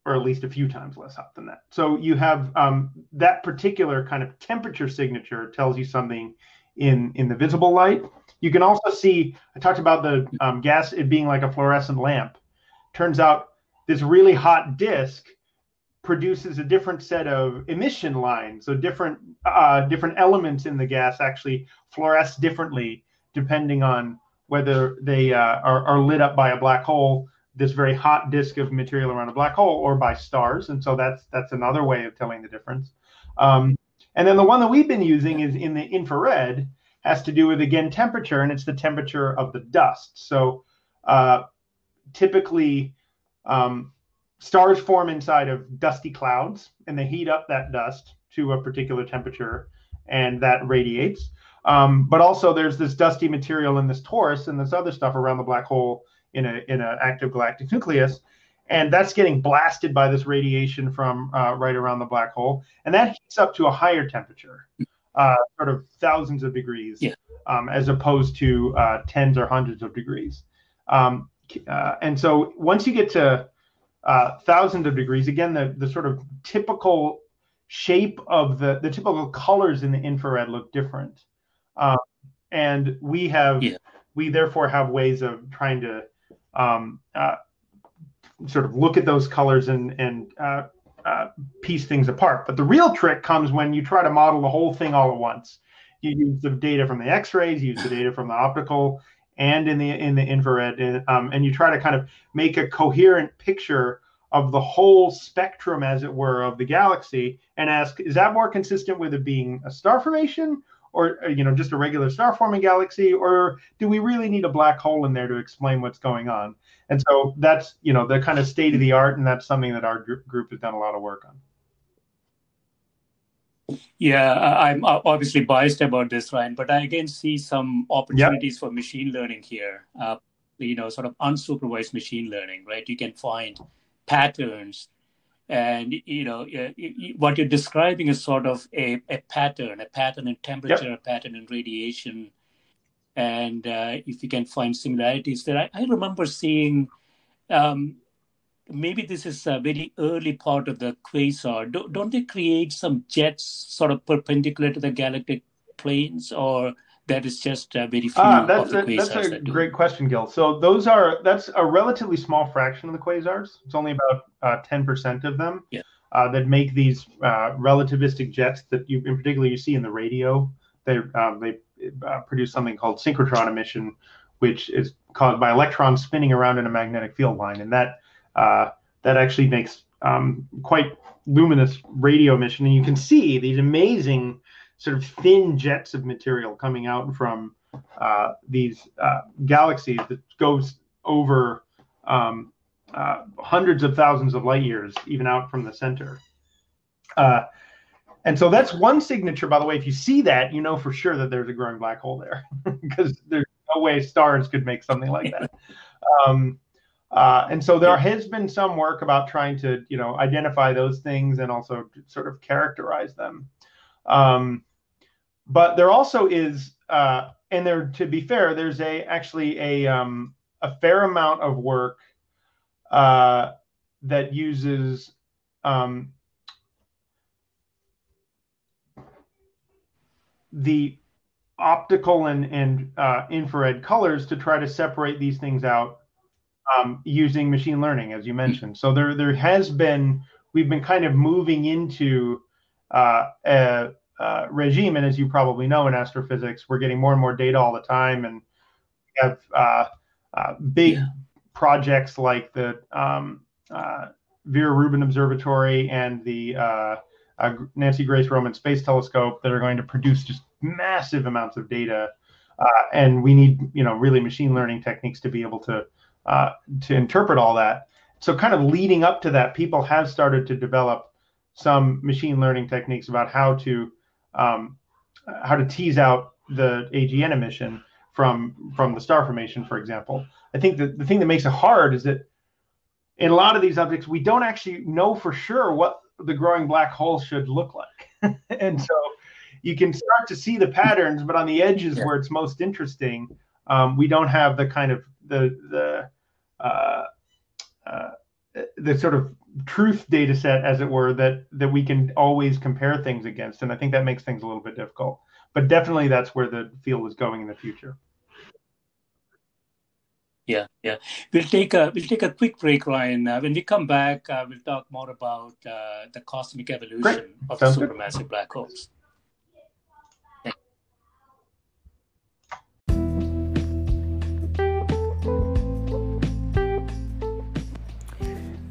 or at least a few times less hot than that. So you have um, that particular kind of temperature signature tells you something in in the visible light. You can also see. I talked about the um, gas it being like a fluorescent lamp. Turns out this really hot disk produces a different set of emission lines. So different uh, different elements in the gas actually fluoresce differently depending on whether they uh, are, are lit up by a black hole this very hot disk of material around a black hole or by stars. And so that's that's another way of telling the difference. Um, and then the one that we've been using is in the infrared, has to do with again temperature, and it's the temperature of the dust. So uh, typically, um, stars form inside of dusty clouds, and they heat up that dust to a particular temperature, and that radiates. Um, but also, there's this dusty material in this torus and this other stuff around the black hole in a in an active galactic nucleus, and that's getting blasted by this radiation from uh, right around the black hole, and that heats up to a higher temperature, uh, sort of thousands of degrees,
yeah.
um, as opposed to uh, tens or hundreds of degrees. Um, uh, and so once you get to uh, thousands of degrees, again, the the sort of typical shape of the the typical colors in the infrared look different, um, and we have yeah. we therefore have ways of trying to um, uh, sort of look at those colors and and uh, uh, piece things apart. But the real trick comes when you try to model the whole thing all at once. You use the data from the X-rays, you use the data from the optical, and in the in the infrared, and, um, and you try to kind of make a coherent picture of the whole spectrum, as it were, of the galaxy, and ask: Is that more consistent with it being a star formation, or uh, you know just a regular star forming galaxy or do we really need a black hole in there to explain what's going on and so that's you know the kind of state of the art and that's something that our group has done a lot of work on
yeah, I'm obviously biased about this, Ryan, but I again see some opportunities yep. for machine learning here. Uh, you know, sort of unsupervised machine learning, right? You can find patterns and you know what you're describing is sort of a, a pattern a pattern in temperature yep. a pattern in radiation and uh, if you can find similarities there i, I remember seeing um, maybe this is a very early part of the quasar Do, don't they create some jets sort of perpendicular to the galactic planes or that is just uh, very few ah,
that's, a, that's a great question, Gil. So those are that's a relatively small fraction of the quasars. It's only about uh, ten uh, percent of them
yeah.
uh, that make these uh, relativistic jets that you, in particular, you see in the radio. They um, they uh, produce something called synchrotron emission, which is caused by electrons spinning around in a magnetic field line, and that that actually makes um, quite luminous radio emission. And you can see these amazing sort of thin jets of material coming out from uh, these uh, galaxies that goes over um, uh, hundreds of thousands of light years, even out from the center. Uh, and so that's one signature, by the way. If you see that, you know for sure that there's a growing black hole there, because there's no way stars could make something like that. Um, uh, and so there has been some work about trying to, you know, identify those things and also sort of characterize them. Um, but there also is, uh, and there, to be fair, there's a actually a um, a fair amount of work uh, that uses um, the optical and, and uh, infrared colors to try to separate these things out um, using machine learning, as you mentioned. So there there has been we've been kind of moving into uh, a, a, regime, and as you probably know in astrophysics, we're getting more and more data all the time, and we have uh, uh big yeah. projects like the um, uh, Vera Rubin Observatory and the uh, Nancy Grace Roman Space Telescope that are going to produce just massive amounts of data. and we need, you know, really machine learning techniques to be able to uh, to interpret all that. So, kind of leading up to that, people have started to develop some machine learning techniques about how to um, how to tease out the AGN emission from from the star formation, for example. I think that the thing that makes it hard is that in a lot of these objects, we don't actually know for sure what the growing black hole should look like, and so you can start to see the patterns, but on the edges yeah. where it's most interesting, um, we don't have the kind of the the uh, uh, the sort of truth data set, as it were, that that we can always compare things against, and I think that makes things a little bit difficult. But definitely, that's where the field is going in the future.
Yeah, yeah. We'll take a we'll take a quick break, Ryan. Uh, when we come back, uh, we'll talk more about uh, the cosmic evolution Great. of Sounds the supermassive good. black holes.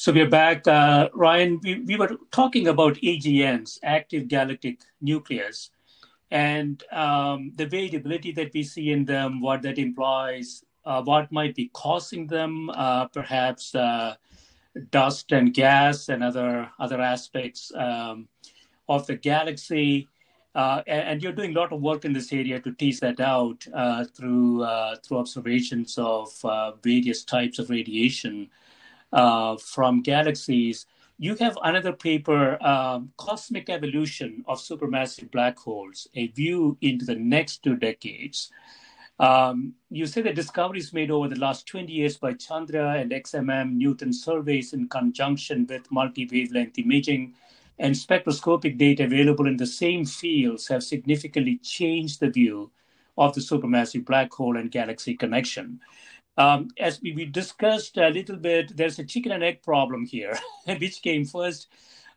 So we're back. Uh, Ryan, we, we were talking about AGNs, active galactic nucleus, and um, the variability that we see in them, what that implies, uh, what might be causing them, uh, perhaps uh, dust and gas and other, other aspects um, of the galaxy. Uh, and, you're doing a lot of work in this area to tease that out uh, through, through observations of various types of radiation uh, from galaxies. You have another paper, um, Cosmic Evolution of Supermassive Black Holes, a view into the next two decades. Um, you say the discoveries made over the last 20 years by Chandra and XMM Newton surveys in conjunction with multi wavelength imaging and spectroscopic data available in the same fields have significantly changed the view of the supermassive black hole and galaxy connection. Um, as we, we, discussed a little bit, there's a chicken and egg problem here, which came first.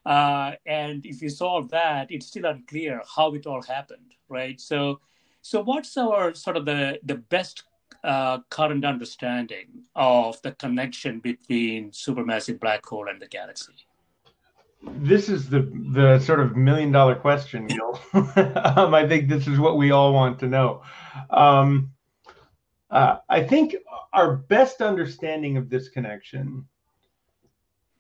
Uh, and if you solve that, it's still unclear how it all happened, right? So, so what's our sort of the the best uh, current understanding of the connection between supermassive black hole and the galaxy?
This is the the sort of million dollar question, Gil. um, I think this is what we all want to know. Um, uh, I think our best understanding of this connection,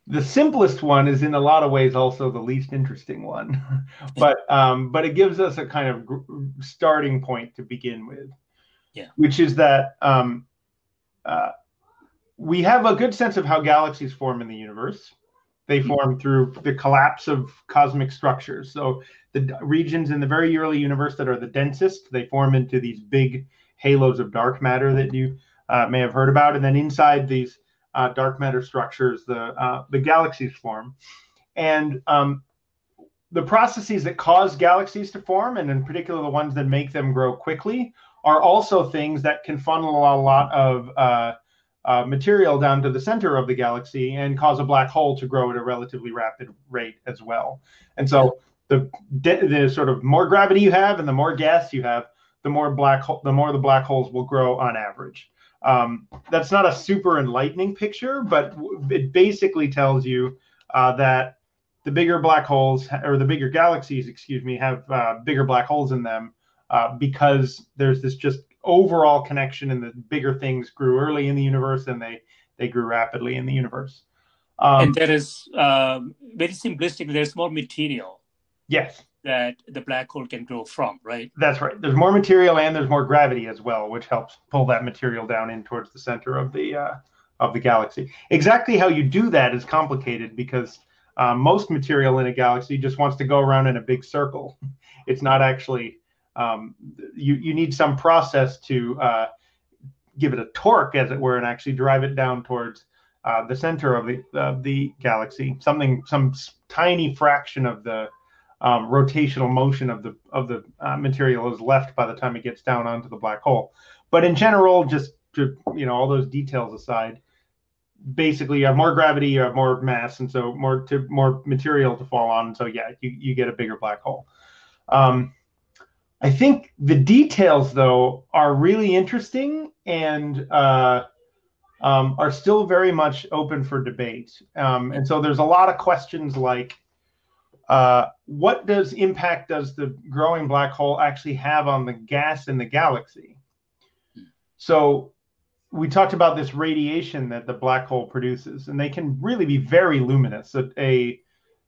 the simplest one is in a lot of ways also the least interesting one, but um, but it gives us a kind of starting point to begin with,
yeah.
which is that um, uh, we have a good sense of how galaxies form in the universe. They mm-hmm. form through the collapse of cosmic structures. So the regions in the very early universe that are the densest, they form into these big halos of dark matter that you uh, may have heard about. And then inside these uh, dark matter structures, the uh, the galaxies form, and um, the processes that cause galaxies to form, and in particular the ones that make them grow quickly, are also things that can funnel a lot of uh, uh, material down to the center of the galaxy and cause a black hole to grow at a relatively rapid rate as well. And so the the sort of more gravity you have and the more gas you have, the more black hole, the more the black holes will grow on average. Um, that's not a super enlightening picture, but it basically tells you uh, that the bigger black holes or the bigger galaxies, excuse me, have uh, bigger black holes in them uh, because there's this just overall connection, and the bigger things grew early in the universe, and they they grew rapidly in the universe.
Um, and there is um, very simplistically, there's more material.
Yes.
That the black hole can grow from, right?
That's right. There's more material and there's more gravity as well, which helps pull that material down in towards the center of the uh, of the galaxy. Exactly how you do that is complicated because uh, most material in a galaxy just wants to go around in a big circle. It's not actually um, you you need some process to uh, give it a torque, as it were, and actually drive it down towards uh, the center of the of the galaxy. Something some tiny fraction of the um, rotational motion of the of the uh, material is left by the time it gets down onto the black hole. But in general, just to you know all those details aside, basically you have more gravity, you have more mass, and so more to more material to fall on. So yeah, you, you get a bigger black hole. Um, I think the details though are really interesting and uh, um, are still very much open for debate. Um, and so there's a lot of questions like, uh, what does impact does the growing black hole actually have on the gas in the galaxy? So we talked about this radiation that the black hole produces, and they can really be very luminous. A, a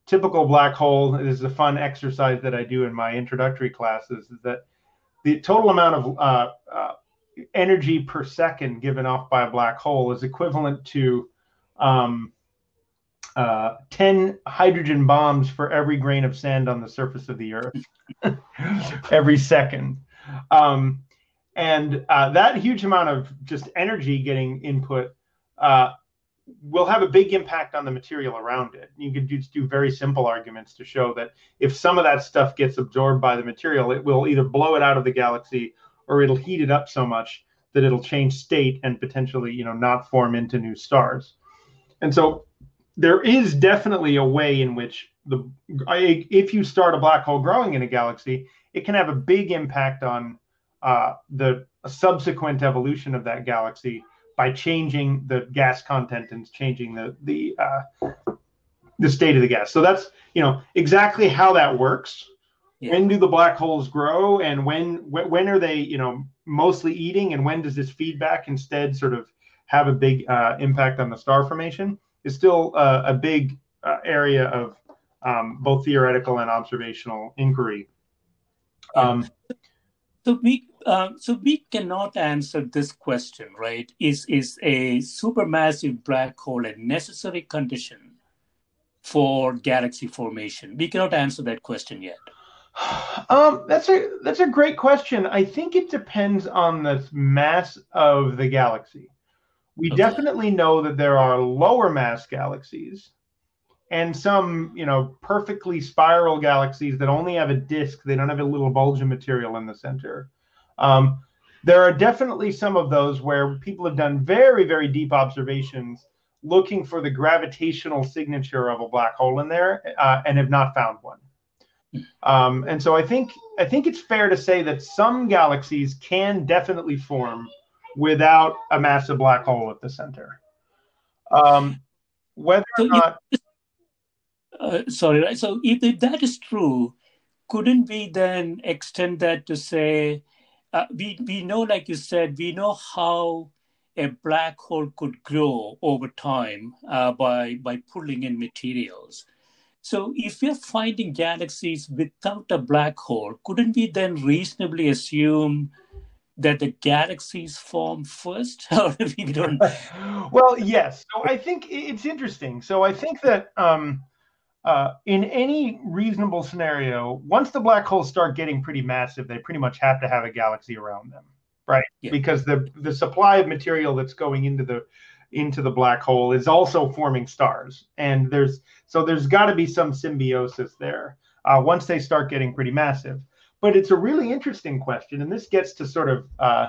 typical black hole is a fun exercise that I do in my introductory classes. Is that the total amount of uh, uh, energy per second given off by a black hole is equivalent to um, uh, 10 hydrogen bombs for every grain of sand on the surface of the earth every second. Um, and uh, that huge amount of just energy getting input uh, will have a big impact on the material around it. You could just do very simple arguments to show that if some of that stuff gets absorbed by the material, it will either blow it out of the galaxy or it'll heat it up so much that it'll change state and potentially, you know, not form into new stars. And so there is definitely a way in which the if you start a black hole growing in a galaxy, it can have a big impact on uh, the subsequent evolution of that galaxy by changing the gas content and changing the the uh, the state of the gas. So that's you know exactly how that works. Yeah. When do the black holes grow, and when when are they you know mostly eating, and when does this feedback instead sort of have a big uh, impact on the star formation? Is still uh, a big uh, area of um, both theoretical and observational inquiry. Um,
so we uh, so we cannot answer this question, right? Is is a supermassive black hole a necessary condition for galaxy formation? We cannot answer that question yet.
Um, that's a that's a great question. I think it depends on the mass of the galaxy. We okay. definitely know that there are lower mass galaxies and some, you know, perfectly spiral galaxies that only have a disk. They don't have a little bulge of material in the center. Um, there are definitely some of those where people have done very, very deep observations looking for the gravitational signature of a black hole in there uh, and have not found one. Um, and so I think I think it's fair to say that some galaxies can definitely form without a massive black hole at the center. Um, whether or not
uh, sorry, right? So if, if that is true, couldn't we then extend that to say, uh, we, we know, like you said, we know how a black hole could grow over time uh, by, by pulling in materials. So if we're finding galaxies without a black hole, couldn't we then reasonably assume that the galaxies form first? we
don't... well, yes. So I think it's interesting. So I think that um, uh, in any reasonable scenario, once the black holes start getting pretty massive, they pretty much have to have a galaxy around them, right? Yeah. Because the the supply of material that's going into the into the black hole is also forming stars, and there's so there's got to be some symbiosis there uh, once they start getting pretty massive. But it's a really interesting question, and this gets to sort of uh,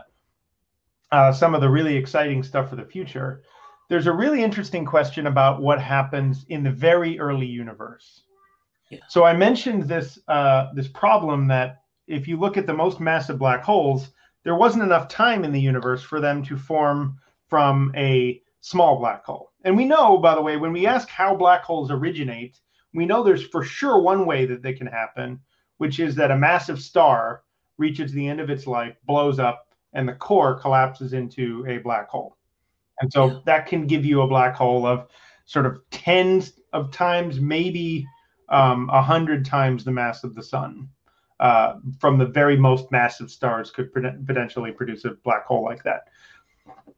uh some of the really exciting stuff for the future there's a really interesting question about what happens in the very early universe. Yeah. So I mentioned this uh, this problem that if you look at the most massive black holes, there wasn't enough time in the universe for them to form from a small black hole. And we know, by the way, when we ask how black holes originate, we know there's for sure one way that they can happen, which is that a massive star reaches the end of its life, blows up, and the core collapses into a black hole. And so yeah. that can give you a black hole of sort of tens of times, maybe um, a um, hundred times the mass of the sun. Uh, from the very most massive stars could potentially produce a black hole like that.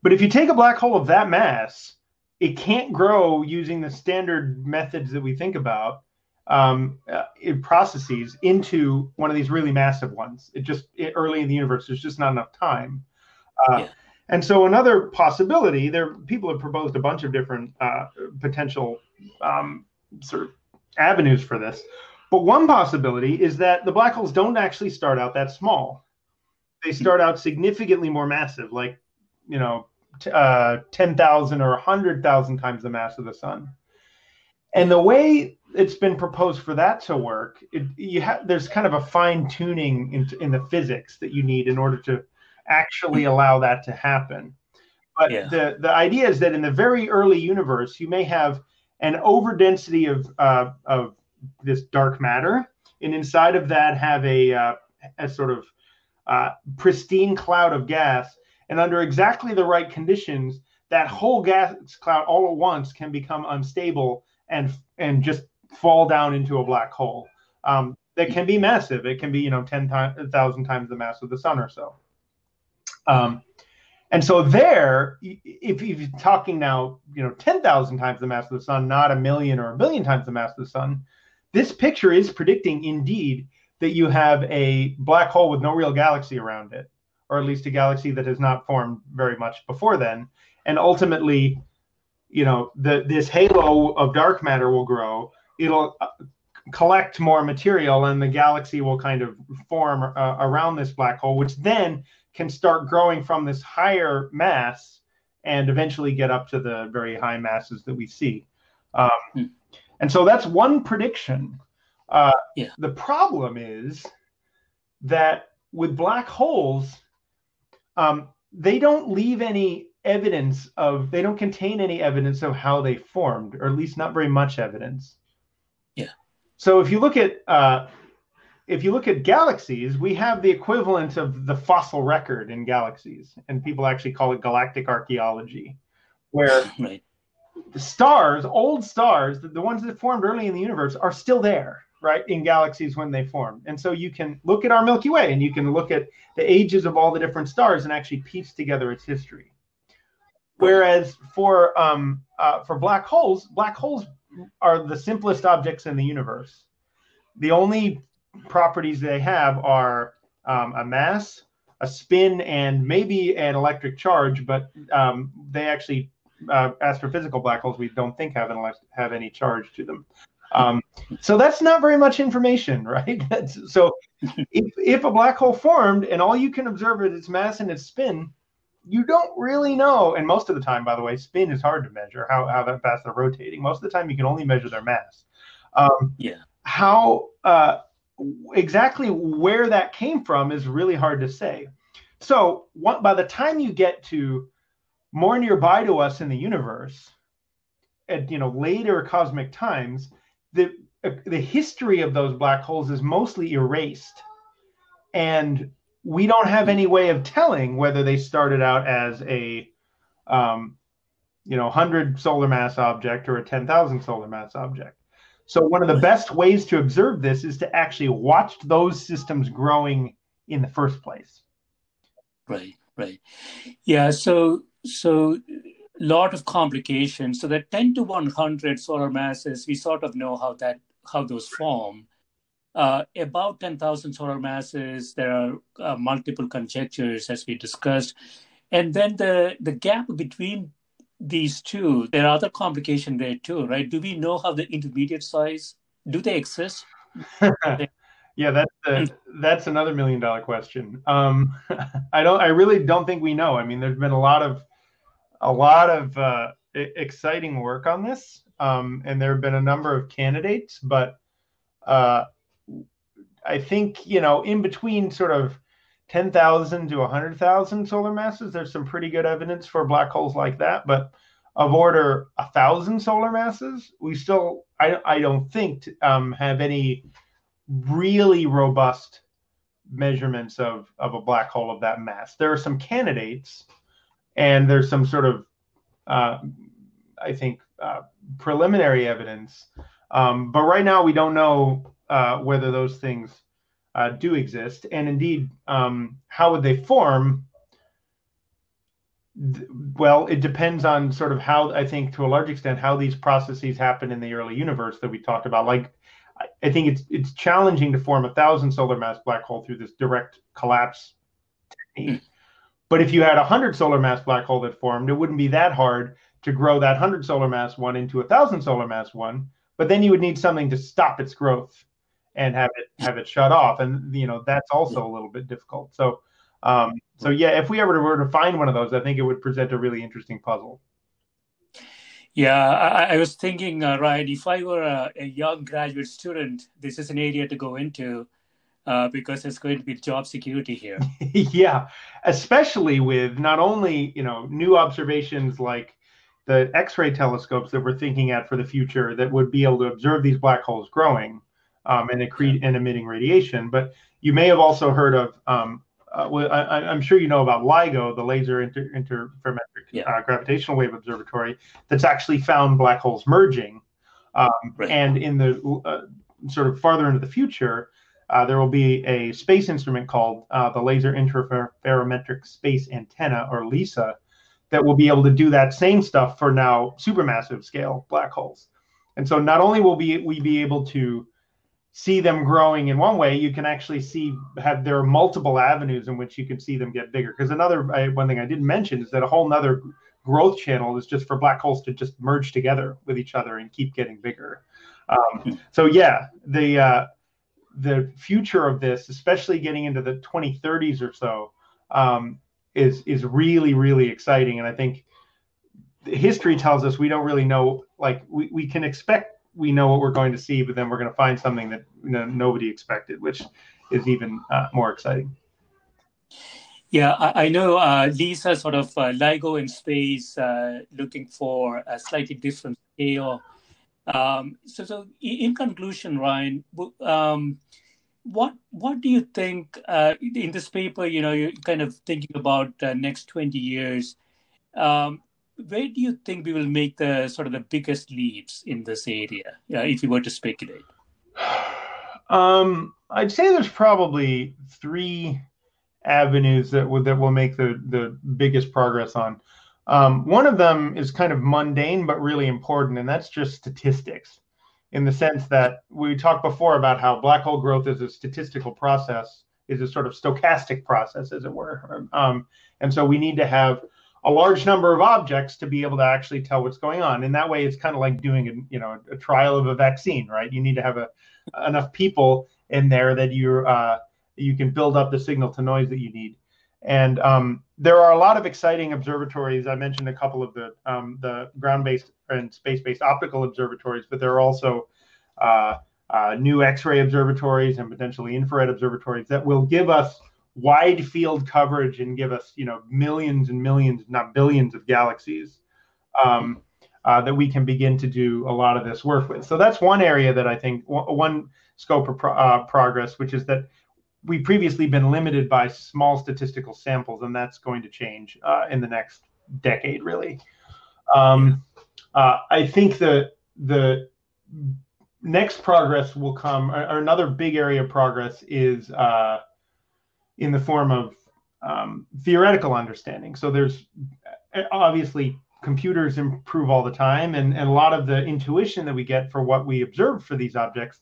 But if you take a black hole of that mass, it can't grow using the standard methods that we think about um, uh, processes into one of these really massive ones. It just it, early in the universe, there's just not enough time. Uh, yeah. And so another possibility, there people have proposed a bunch of different uh, potential um, sort of avenues for this. But one possibility is that the black holes don't actually start out that small. They start out significantly more massive, like you know, t- uh, ten thousand or hundred thousand times the mass of the sun. And the way it's been proposed for that to work, it, you have there's kind of a fine tuning in, in the physics that you need in order to actually allow that to happen. But yeah. the the idea is that in the very early universe, you may have an overdensity of uh, of this dark matter, and inside of that have a uh, a sort of uh, pristine cloud of gas, and under exactly the right conditions, that whole gas cloud all at once can become unstable and and just fall down into a black hole. Um, that can be massive. It can be you know ten thousand times the mass of the sun or so. Um, and so there, if you're talking now, you know, 10,000 times the mass of the sun, not a million or a billion times the mass of the sun, this picture is predicting indeed that you have a black hole with no real galaxy around it, or at least a galaxy that has not formed very much before then. And ultimately, you know, the, this halo of dark matter will grow. It'll uh, collect more material, and the galaxy will kind of form uh, around this black hole, which then can start growing from this higher mass and eventually get up to the very high masses that we see. Um, hmm. And so that's one prediction. Uh, yeah. The problem is that with black holes, um, they don't leave any evidence of, they don't contain any evidence of how they formed, or at least not very much evidence. So if you look at uh, if you look at galaxies, we have the equivalent of the fossil record in galaxies, and people actually call it galactic archaeology, where right. the stars, old stars, the, the ones that formed early in the universe, are still there, right, in galaxies when they formed. And so you can look at our Milky Way and you can look at the ages of all the different stars and actually piece together its history. Whereas for um, uh, for black holes, black holes are the simplest objects in the universe. The only properties they have are um, a mass, a spin, and maybe an electric charge, but um, they actually uh, astrophysical black holes we don't think have an elect- have any charge to them. Um, so that's not very much information, right? so if, if a black hole formed and all you can observe is its mass and its spin, you don't really know. And most of the time, by the way, spin is hard to measure how, how that fast they're rotating. Most of the time, you can only measure their mass.
Um, yeah.
How uh, exactly where that came from is really hard to say. So what, by the time you get to more nearby to us in the universe, at you know later cosmic times, the the history of those black holes is mostly erased, and we don't have any way of telling whether they started out as a um, you know 100 solar mass object or a 10,000 solar mass object. So one of the best ways to observe this is to actually watch those systems growing in the first place.
Right, right. Yeah, so so lot of complications. So that 10 to 100 solar masses, we sort of know how that how those form. Uh, about 10,000 solar masses, there are uh, multiple conjectures as we discussed. And then the, the gap between these two, there are other complications there too, right? Do we know how the intermediate size do they exist?
yeah, that's a, that's another million dollar question. Um, I don't, I really don't think we know. I mean, there's been a lot of a lot of uh, exciting work on this, um, and there have been a number of candidates, but uh, I think you know in between sort of 10,000 to 100,000 solar masses, there's some pretty good evidence for black holes like that. But of order a thousand solar masses, we still I I don't think um, have any really robust measurements of of a black hole of that mass. There are some candidates, and there's some sort of uh, I think uh, preliminary evidence, um, but right now we don't know uh, whether those things uh, do exist, and indeed, um, how would they form? Well, it depends on sort of how I think to a large extent how these processes happen in the early universe that we talked about. Like, I think it's it's challenging to form a thousand solar mass black hole through this direct collapse technique. But if you had a hundred solar mass black hole that formed, it wouldn't be that hard to grow that hundred solar mass one into a thousand solar mass one. But then you would need something to stop its growth and have it have it shut off, and you know that's also a little bit difficult. So, um, so yeah, if we ever were to find one of those, I think it would present a really interesting puzzle.
Yeah, I, I was thinking, uh, Ryan, if I were a, a, young graduate student, this is an area to go into uh, because there's going to be job security here.
yeah, especially with not only you know new observations like the X-ray telescopes that we're thinking at for the future that would be able to observe these black holes growing, um, and, accre- and emitting radiation. But you may have also heard of, um, uh, I, am sure you know about LIGO, the Laser Inter- Interferometric yeah. uh, Gravitational Wave Observatory, that's actually found black holes merging. Um, right. And in the uh, sort of farther into the future, uh, there will be a space instrument called uh, the Laser Interferometric Space Antenna, or LISA, that will be able to do that same stuff for now supermassive scale black holes. And so not only will be, we be able to see them growing in one way, you can actually see have there are multiple avenues in which you can see them get bigger. Because another I, one thing I didn't mention is that a whole nother growth channel is just for black holes to just merge together with each other and keep getting bigger. Um, so yeah, the uh, the future of this, especially getting into the 2030s or so, um, is is really really exciting. And I think history tells us we don't really know. Like we, we can expect we know what we're going to see, but then we're going to find something that you know, nobody expected, which is even uh, more exciting.
Yeah, I, I know uh, Lisa sort of uh, LIGO in space, uh, looking for a slightly different scale. Um, so, so in conclusion, Ryan, um, what what do you think uh, in this paper? You know, you're kind of thinking about uh, next twenty years. Um, where do you think we will make the sort of the biggest leaps in this area, uh, if you were to speculate?
Um, I'd say there's probably three avenues that will that will make the the biggest progress on. Um, one of them is kind of mundane but really important, and that's just statistics, in the sense that we talked before about how black hole growth is a statistical process, is a sort of stochastic process, as it were. Um, and so we need to have a large number of objects to be able to actually tell what's going on. And that way, it's kind of like doing a, you know a trial of a vaccine, right? You need to have a, enough people in there that you uh, you can build up the signal to noise that you need. And um, there are a lot of exciting observatories. I mentioned a couple of the um, the ground-based and space-based optical observatories, but there are also uh, uh, new X-ray observatories and potentially infrared observatories that will give us wide field coverage and give us you know millions and millions not billions of galaxies um, uh, that we can begin to do a lot of this work with. So that's one area that i think one scope of pro- uh, progress which is that we've previously been limited by small statistical samples and that's going to change uh, in the next decade really. Um, uh, i think the the next progress will come or, or another big area of progress is uh, in the form of um, theoretical understanding. So there's obviously computers improve all the time, and, and a lot of the intuition that we get for what we observe for these objects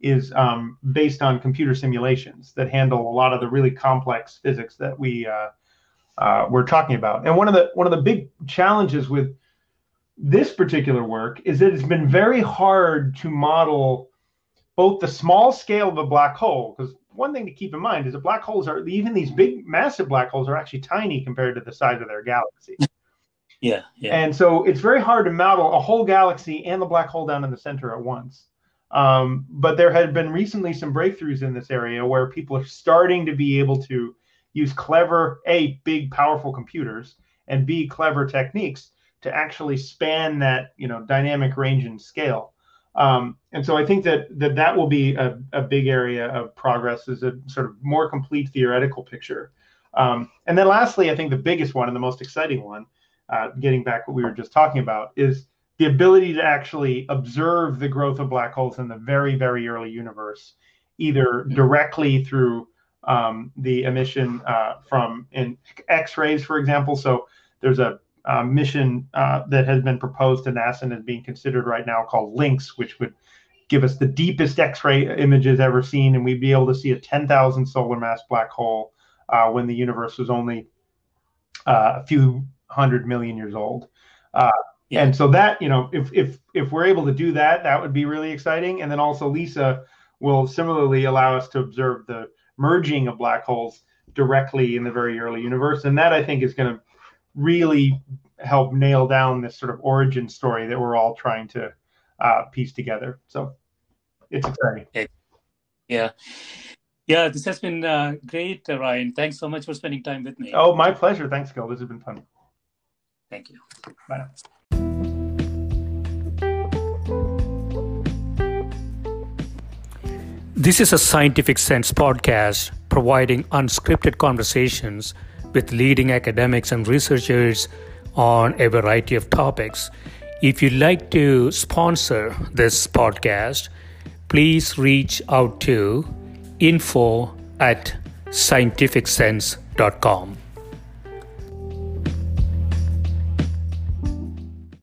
is um, based on computer simulations that handle a lot of the really complex physics that we uh, uh, we're talking about. And one of the one of the big challenges with this particular work is that it's been very hard to model both the small scale of a black hole because one thing to keep in mind is that black holes are even these big massive black holes are actually tiny compared to the size of their galaxy
yeah, yeah.
and so it's very hard to model a whole galaxy and the black hole down in the center at once Um, but there had been recently some breakthroughs in this area where people are starting to be able to use clever, A, big, powerful computers, and B, clever techniques to actually span that, you know, dynamic range and scale. Um, and so I think that that, that will be a, a big area of progress is a sort of more complete theoretical picture. Um, and then lastly, I think the biggest one and the most exciting one, uh, getting back what we were just talking about, is the ability to actually observe the growth of black holes in the very, very early universe, either directly through um, the emission uh, from in X-rays, for example. So there's a, a mission uh, that has been proposed to NASA and is being considered right now called Lynx, which would give us the deepest X-ray images ever seen, and we'd be able to see a 10,000 solar mass black hole uh, when the universe was only uh, a few hundred million years old. Uh, yeah. And so that, you know, if if if we're able to do that, that would be really exciting. And then also LISA will similarly allow us to observe the merging of black holes directly in the very early universe. And that I think is going to really help nail down this sort of origin story that we're all trying to uh, piece together. So it's exciting.
Yeah. Yeah, this has been uh, great, uh, Ryan. Thanks so much for spending time with me.
Oh, my pleasure. Thanks, Gil. This has been fun.
Thank you.
Bye now.
This is a Scientific Sense podcast providing unscripted conversations with leading academics and researchers on a variety of topics. If you'd like to sponsor this podcast, please reach out to info at scientificsense.com.